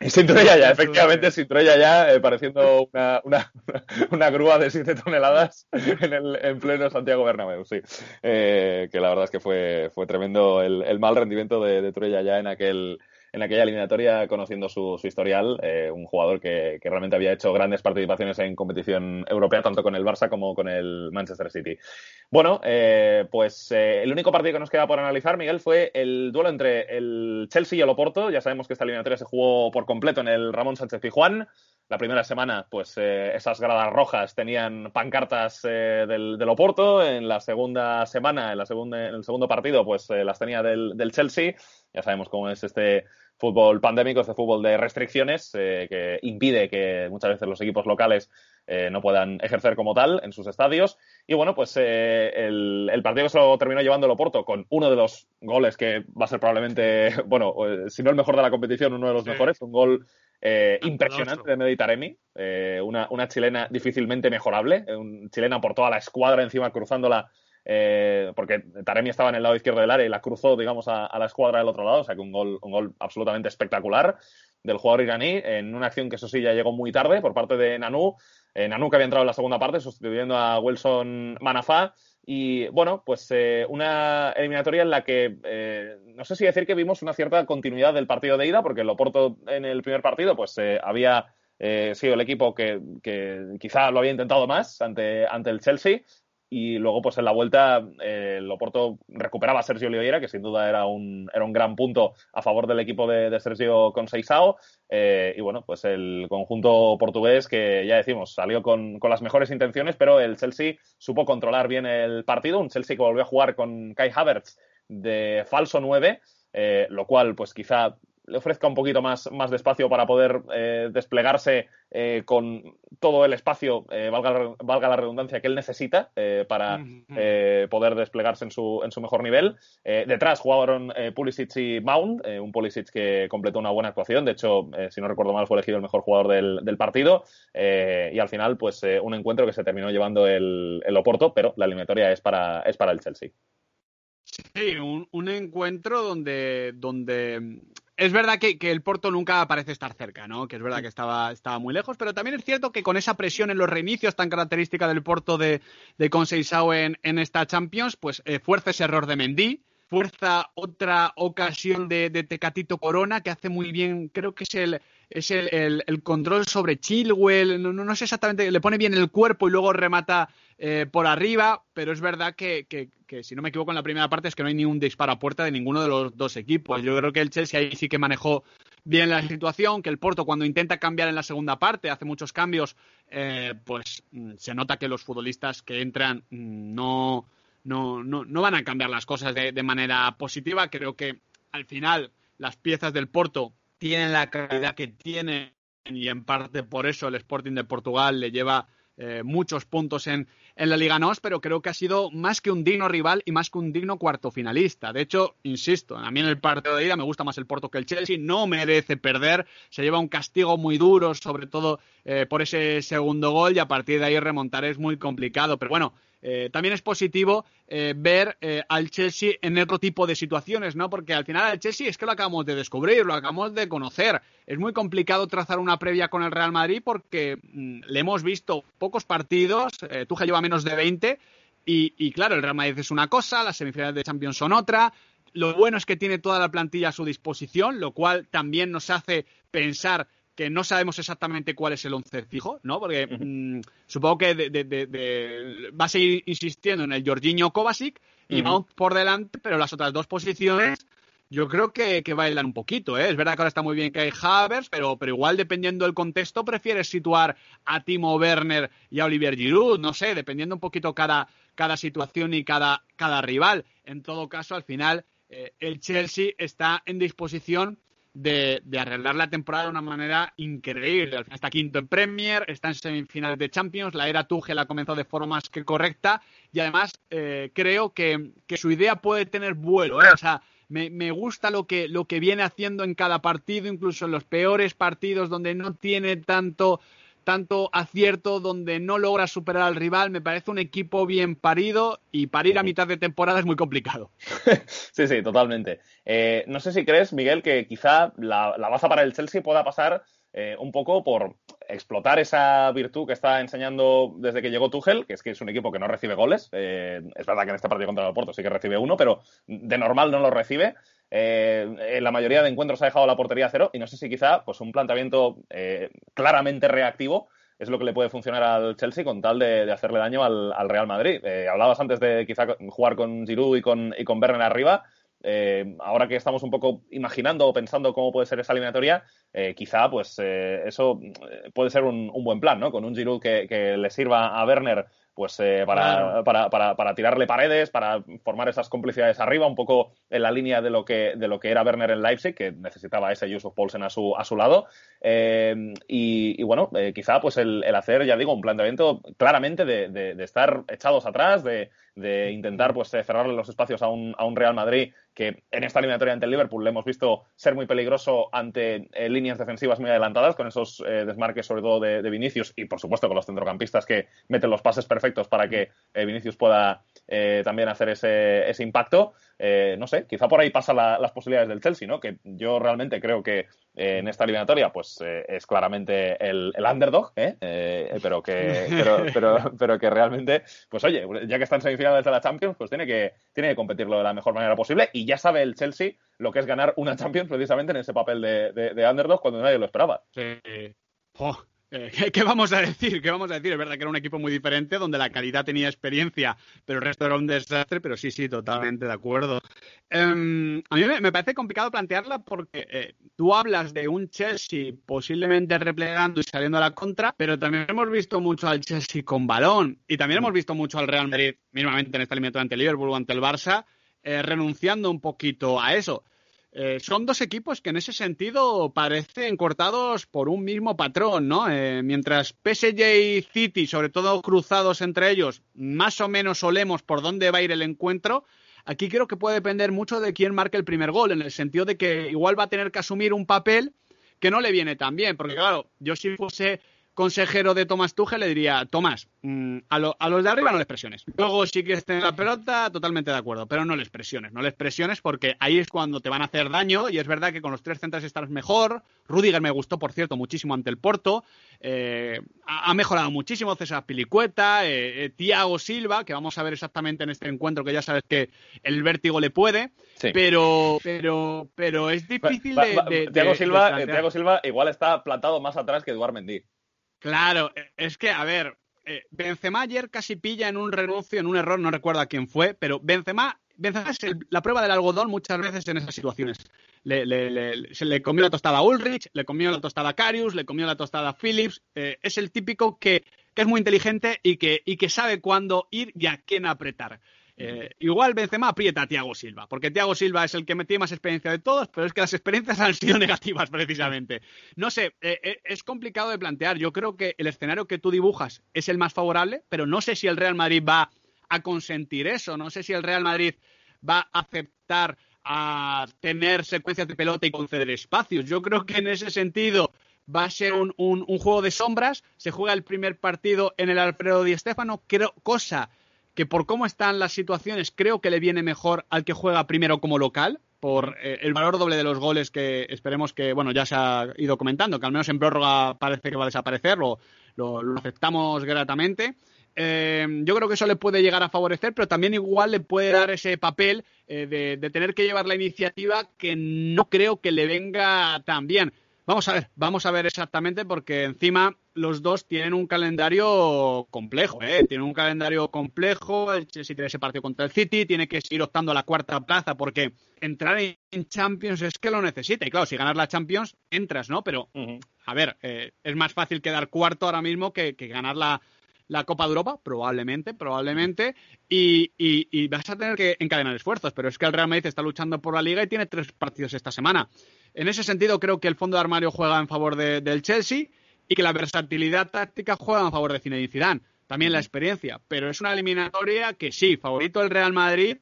Y sin Troya ya, efectivamente, sin Troya ya, eh, pareciendo una, una, una, grúa de 7 toneladas en, el, en pleno Santiago Bernabéu, sí. Eh, que la verdad es que fue, fue tremendo el, el mal rendimiento de, de Troya ya en aquel, en aquella eliminatoria, conociendo su, historial, eh, un jugador que, realmente había hecho grandes participaciones en competición europea, tanto con el Barça como con el Manchester City. Bueno, eh, pues eh, el único partido que nos queda por analizar, Miguel, fue el duelo entre el Chelsea y el Oporto. Ya sabemos que esta eliminatoria se jugó por completo en el Ramón Sánchez Pijuán. La primera semana, pues esas gradas rojas tenían pancartas del, Oporto. En la segunda semana, en, la segunda, en el segundo partido, pues las tenía del, del Chelsea. Ya sabemos cómo es este fútbol pandémico, este fútbol de restricciones eh, que impide que muchas veces los equipos locales eh, no puedan ejercer como tal en sus estadios. Y bueno, pues eh, el, partido se lo terminó llevando el Oporto con uno de los goles que va a ser probablemente, bueno, si no el mejor de la competición, uno de los mejores, un gol impresionante de Meditaremi, una, una chilena difícilmente mejorable, un chilena por toda la escuadra encima cruzándola eh, porque Taremi estaba en el lado izquierdo del área y la cruzó, digamos, a, la escuadra del otro lado, o sea que un gol, un gol absolutamente espectacular del jugador iraní en una acción que eso sí ya llegó muy tarde por parte de Nanu, eh, que había entrado en la segunda parte sustituyendo a Wilson Manafá. Y bueno, pues eh, una eliminatoria en la que no sé si decir que vimos una cierta continuidad del partido de ida, porque el Oporto en el primer partido pues había sido el equipo que, que, quizá lo había intentado más ante, ante el Chelsea y luego, pues en la vuelta, eh, el recuperaba a Sergio Oliveira, que sin duda era un, era un gran punto a favor del equipo de, Sergio Conceição. Eh, y bueno, pues el conjunto portugués, que ya decimos, salió con, las mejores intenciones, pero el Chelsea supo controlar bien el partido. Un Chelsea que volvió a jugar con Kai Havertz de falso 9, eh, lo cual, pues quizá le ofrezca un poquito más, más de espacio para poder eh, desplegarse eh, con todo el espacio, eh, valga, valga, la redundancia, que él necesita para poder desplegarse en su, en su mejor nivel. detrás jugaron Pulisic y Mount, un Pulisic que completó una buena actuación, de hecho, si no recuerdo mal, fue elegido el mejor jugador del, del partido. y al final, pues un encuentro que se terminó llevando el, el Oporto, pero la eliminatoria es para, es para el Chelsea. Sí, un, un encuentro donde, donde es verdad que, el Porto nunca parece estar cerca, ¿no? Que es verdad que estaba, estaba muy lejos, pero también es cierto que con esa presión en los reinicios tan característica del Porto de, de en, en esta Champions, pues eh, fuerza ese error de Mendy, fuerza otra ocasión de, de, Tecatito Corona que hace muy bien, creo que es el, es el, el, control sobre Chilwell, no, no, sé exactamente, le pone bien el cuerpo y luego remata eh, por arriba, pero es verdad que, que, si no me equivoco en la primera parte es que no hay ni un disparo a puerta de ninguno de los dos equipos. Yo creo que el Chelsea ahí sí que manejó bien la situación, que el Porto cuando intenta cambiar en la segunda parte, hace muchos cambios, eh, pues mm, se nota que los futbolistas que entran mm, no no, no, no van a cambiar las cosas de, de manera positiva. Creo que al final las piezas del Porto tienen la calidad que tienen y en parte por eso el Sporting de Portugal le lleva eh, muchos puntos en, en, la Liga NOS, pero creo que ha sido más que un digno rival y más que un digno cuarto finalista. De hecho, insisto, a mí en el partido de ida me gusta más el Porto que el Chelsea, no merece perder, se lleva un castigo muy duro, sobre todo eh, por ese segundo gol y a partir de ahí remontar es muy complicado, pero bueno, eh, también es positivo eh, ver eh, al Chelsea en otro tipo de situaciones, ¿no? Porque al final al Chelsea es que lo acabamos de descubrir, lo acabamos de conocer. Es muy complicado trazar una previa con el Real Madrid porque mm, le hemos visto pocos partidos, Tuchel lleva menos de 20 y, y claro, el Real Madrid es una cosa, las semifinales de Champions son otra. Lo bueno es que tiene toda la plantilla a su disposición, lo cual también nos hace pensar que no sabemos exactamente cuál es el once fijo, ¿no? Porque mm, supongo que va a seguir insistiendo en el Jorginho Kovacic y Mount por delante, pero las otras dos posiciones yo creo que, que bailan un poquito, ¿eh? Es verdad que ahora está muy bien que hay Havers, pero, pero igual dependiendo del contexto prefieres situar a Timo Werner y a Olivier Giroud, no sé, dependiendo un poquito cada, cada situación y cada, cada rival. En todo caso, al final, eh, el Chelsea está en disposición de, arreglar la temporada de una manera increíble. Está quinto en Premier, está en semifinales de Champions, la era Tuchel ha comenzado de forma más que correcta y además eh, creo que, su idea puede tener vuelo. ¿eh? O sea, me, me, gusta lo que, lo que viene haciendo en cada partido, incluso en los peores partidos donde no tiene tanto tanto acierto donde no logra superar al rival. Me parece un equipo bien parido y parir a mitad de temporada es muy complicado. sí, sí, totalmente. Eh, no sé si crees, Miguel, que quizá la, baza para el Chelsea pueda pasar eh, un poco por explotar esa virtud que está enseñando desde que llegó Tuchel, que es que es un equipo que no recibe goles. Eh, es verdad que en este partido contra el Porto sí que recibe uno, pero de normal no lo recibe. Eh, en la mayoría de encuentros ha dejado la portería a cero y no sé si quizá pues un planteamiento eh, claramente reactivo es lo que le puede funcionar al Chelsea con tal de, hacerle daño al, Real Madrid. Hablabas antes de quizá jugar con Giroud y con, y con arriba. Ahora que estamos un poco imaginando o pensando cómo puede ser esa eliminatoria, quizá pues eso puede ser un, buen plan, ¿no? Con un Giroud que, que le sirva a Werner pues eh, para, para, para, para, tirarle paredes, para formar esas complicidades arriba, un poco en la línea de lo que, de lo que era Werner en Leipzig, que necesitaba ese Yusuf Paulsen a su, a su lado. Eh, y, bueno, eh, quizá pues el, el, hacer, ya digo, un planteamiento claramente de, de, de estar echados atrás, de, de intentar pues cerrarle los espacios a un, a un Real Madrid que en esta eliminatoria ante el Liverpool le hemos visto ser muy peligroso ante eh, líneas defensivas muy adelantadas, con esos eh, desmarques sobre todo de, Vinicius y por supuesto con los centrocampistas que meten los pases perfectos para que eh, Vinicius pueda también hacer ese, ese impacto. no sé, quizá por ahí pasan las posibilidades del Chelsea, ¿no? Que yo realmente creo que en esta eliminatoria pues es claramente el, el underdog, pero, que, pero, pero, pero, que realmente, pues oye, ya que están semifinales de la Champions, pues tiene que, tiene que competirlo de la mejor manera posible y ya sabe el Chelsea lo que es ganar una Champions precisamente en ese papel de, de, underdog cuando nadie lo esperaba. Sí. Eh, ¿qué, vamos a decir? ¿Qué vamos a decir? Es verdad que era un equipo muy diferente, donde la calidad tenía experiencia, pero el resto era un desastre, pero sí, sí, totalmente de acuerdo. Em, a mí me, parece complicado plantearla porque eh, tú hablas de un Chelsea posiblemente replegando y saliendo a la contra, pero también hemos visto mucho al Chelsea con balón y también hemos visto mucho al Real Madrid, mismamente en esta eliminatoria ante el Liverpool o ante el Barça, eh, renunciando un poquito a eso. Eh, son dos equipos que en ese sentido parecen cortados por un mismo patrón, ¿no? Eh, mientras PSG y City, sobre todo cruzados entre ellos, más o menos olemos por dónde va a ir el encuentro, aquí creo que puede depender mucho de quién marque el primer gol, en el sentido de que igual va a tener que asumir un papel que no le viene tan bien, porque claro, yo si fuese consejero de Tomás Tuchel le diría, Tomás, mm, a, los de arriba no les presiones. Luego si quieres tener la pelota, totalmente de acuerdo, pero no les presiones, no les presiones porque ahí es cuando te van a hacer daño y es verdad que con los tres centros estás mejor. Rudiger me gustó, por cierto, muchísimo ante el Porto. Eh, ha mejorado muchísimo César Pilicueta, eh, eh, Tiago Silva, que vamos a ver exactamente en este encuentro, que ya sabes que el vértigo le puede, pero, pero, pero es difícil de, Tiago Silva, Silva igual está plantado más atrás que Eduard Mendy. Claro, e, es que, a ver, eh, Benzema ayer casi pilla en un renuncio, en un error, no recuerdo a quién fue, pero Benzema, Benzema es la prueba del algodón muchas veces en esas situaciones. se le comió la tostada a Ulrich, le comió la tostada a Carius, le comió la tostada a Phillips. Eh, es el típico que, que, es muy inteligente y que, y que sabe cuándo ir y a quién apretar. Eh, igual Benzema aprieta a Thiago Silva, porque Thiago Silva es el que tiene más experiencia de todos, pero es que las experiencias han sido negativas precisamente. No sé, eh, eh, es complicado de plantear. Yo creo que el escenario que tú dibujas es el más favorable, pero no sé si el Real Madrid va a consentir eso, no sé si el Real Madrid va a aceptar a tener secuencias de pelota y conceder espacios. Yo creo que en ese sentido va a ser un, juego de sombras. Se juega el primer partido en el Alfredo Di Stéfano, creo, cosa que por cómo están las situaciones creo que le viene mejor al que juega primero como local, por eh, el valor doble de los goles que esperemos que, bueno, ya se ha ido comentando, que al menos en prórroga parece que va a desaparecer, lo, lo, aceptamos gratamente. Eh, yo creo que eso le puede llegar a favorecer, pero también igual le puede dar ese papel eh, de, de, tener que llevar la iniciativa que no creo que le venga tan bien. Vamos a ver, vamos a ver exactamente porque encima los dos tienen un calendario complejo, ¿eh? Tienen un calendario complejo, el Chelsea tiene ese partido contra el City, tiene que seguir optando a la cuarta plaza porque entrar en Champions es que lo necesita. Y claro, si ganas la Champions, entras, ¿no? Pero, a ver, eh, es más fácil quedar cuarto ahora mismo que, ganar la, Copa de Europa, probablemente, probablemente, y, y, vas a tener que encadenar esfuerzos, pero es que el Real Madrid está luchando por la liga y tiene tres partidos esta semana. En ese sentido, creo que el fondo de armario juega en favor del Chelsea y que la versatilidad táctica juega en favor de Zinedine Zidane. También la experiencia, pero es una eliminatoria que sí, favorito el Real Madrid,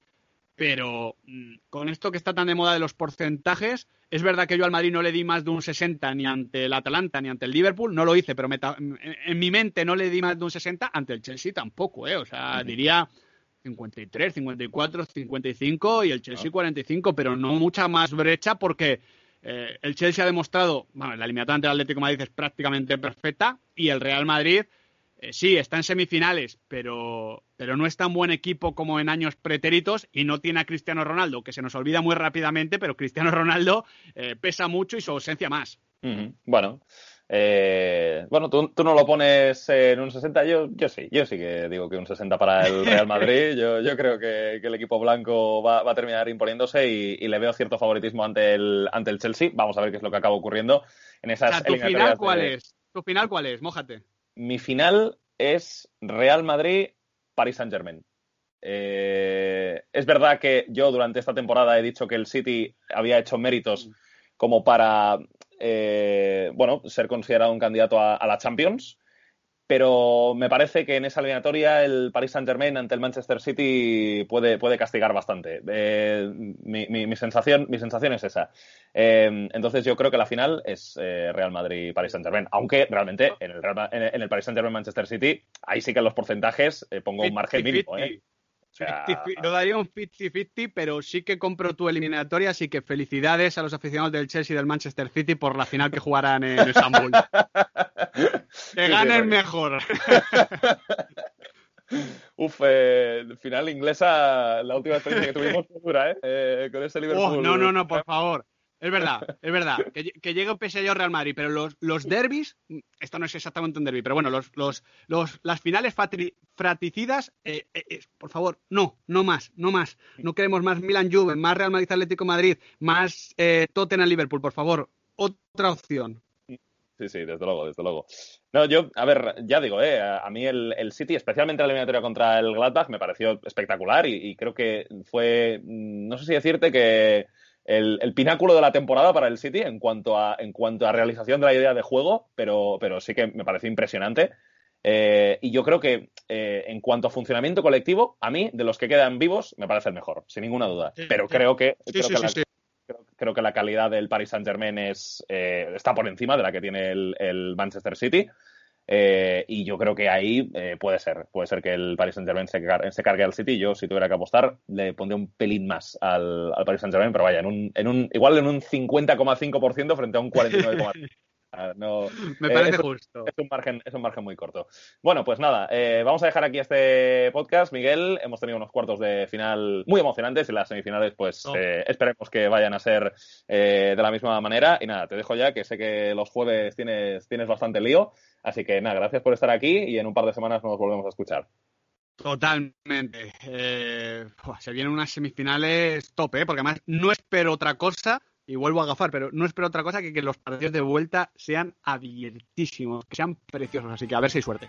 pero mm, con esto que está tan de moda de los porcentajes, es verdad que yo al Madrid no le di más de un 60 ni ante el Atalanta ni ante el Liverpool, no lo hice, pero en, mi mente no le di más de un 60, ante el Chelsea tampoco, ¿eh? O sea, diría 53, 54, 55 y el Chelsea 45, pero no mucha más brecha porque eh, el Chelsea ha demostrado, bueno, la eliminatoria ante el Atlético de Madrid es prácticamente perfecta y el Real Madrid eh, sí, está en semifinales, pero, pero no es tan buen equipo como en años pretéritos y no tiene a Cristiano Ronaldo, que se nos olvida muy rápidamente, pero Cristiano Ronaldo eh, pesa mucho y su ausencia más. Bueno, eh, bueno, tú, no lo pones en un 60, yo, yo sí, yo sí que digo que un 60 para el Real Madrid. Yo, yo creo que, el equipo blanco va, a terminar imponiéndose y, le veo cierto favoritismo ante el, ante el Chelsea. Vamos a ver qué es lo que acaba ocurriendo en esas ¿Tu final cuál es? ¿Tu final cuál es? Mójate. Mi final es Real Madrid, Paris Saint Germain. Eh, es verdad que yo durante esta temporada he dicho que el City había hecho méritos como para eh, bueno, ser considerado un candidato a, la Champions. Pero me parece que en esa eliminatoria el Paris Saint Germain ante el Manchester City puede, puede castigar bastante. Eh, mi, sensación, mi sensación es esa. Eh, entonces yo creo que la final es Real Madrid-Paris Saint Germain. Aunque realmente en el, en el Paris Saint Germain-Manchester City, ahí sí que en los porcentajes pongo un margen mínimo. Lo daría un 50-50, pero sí que compro tu eliminatoria, así que felicidades a los aficionados del Chelsea y del Manchester City por la final que jugarán en Estambul. que ganen mejor. Uf, eh, final inglesa, la última experiencia que tuvimos fue dura, ¿eh? ¿eh? Con ese oh, Liverpool. no, no, no, por favor. Es verdad, es verdad. Que, que llegue un PSG Real Madrid, pero los, los derbis, esto no es exactamente un derby, pero bueno, los, los, los las finales fraticidas, eh, eh, eh, por favor, no, no más, no más. No queremos más Milan Juve, más Real Madrid Atlético Madrid, más Tottenham Liverpool, por favor. Otra opción. Sí, sí, desde luego, desde luego. No, yo, a ver, ya digo, eh, a mí el, el City, especialmente la eliminatoria contra el Gladbach, me pareció espectacular y, y creo que fue, mm, no sé si decirte que el, pináculo de la temporada para el City en cuanto a, en cuanto a realización de la idea de juego, pero, pero sí que me parece impresionante. Eh, y yo creo que eh, en cuanto a funcionamiento colectivo, a mí, de los que quedan vivos, me parece el mejor, sin ninguna duda. pero creo que, creo, que la, calidad del Paris Saint Germain es, eh, está por encima de la que tiene el Manchester City. Eh, y yo creo que ahí eh, puede ser, puede ser que el Paris Saint Germain se, cargue al City. Yo, si tuviera que apostar, le pondría un pelín más al, al Paris Saint Germain, pero vaya, en un, en un, igual en un 50,5% frente a un 49,5%. No, Me parece justo. Es un, margen, es un margen muy corto. Bueno, pues nada, eh, vamos a dejar aquí este podcast. Miguel, hemos tenido unos cuartos de final muy emocionantes y las semifinales, pues esperemos que vayan a ser de la misma manera. Y nada, te dejo ya, que sé que los jueves tienes, tienes bastante lío. Así que nada, gracias por estar aquí y en un par de semanas nos volvemos a escuchar. Totalmente. Eh, se vienen unas semifinales top, ¿eh? porque además no espero otra cosa, y vuelvo a agafar, pero no espero otra cosa que que los partidos de vuelta sean abiertísimos, que sean preciosos. Así que a ver si hay suerte.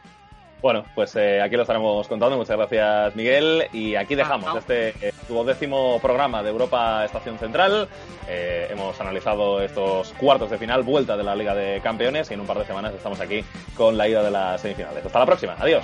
Bueno, pues eh, aquí lo estaremos contando. Muchas gracias, Miguel. Y aquí dejamos este eh, décimo programa de Europa Estación Central. Eh, hemos analizado estos cuartos de final, vuelta de la Liga de Campeones. Y en un par de semanas estamos aquí con la ida de las semifinales. Hasta la próxima. Adiós.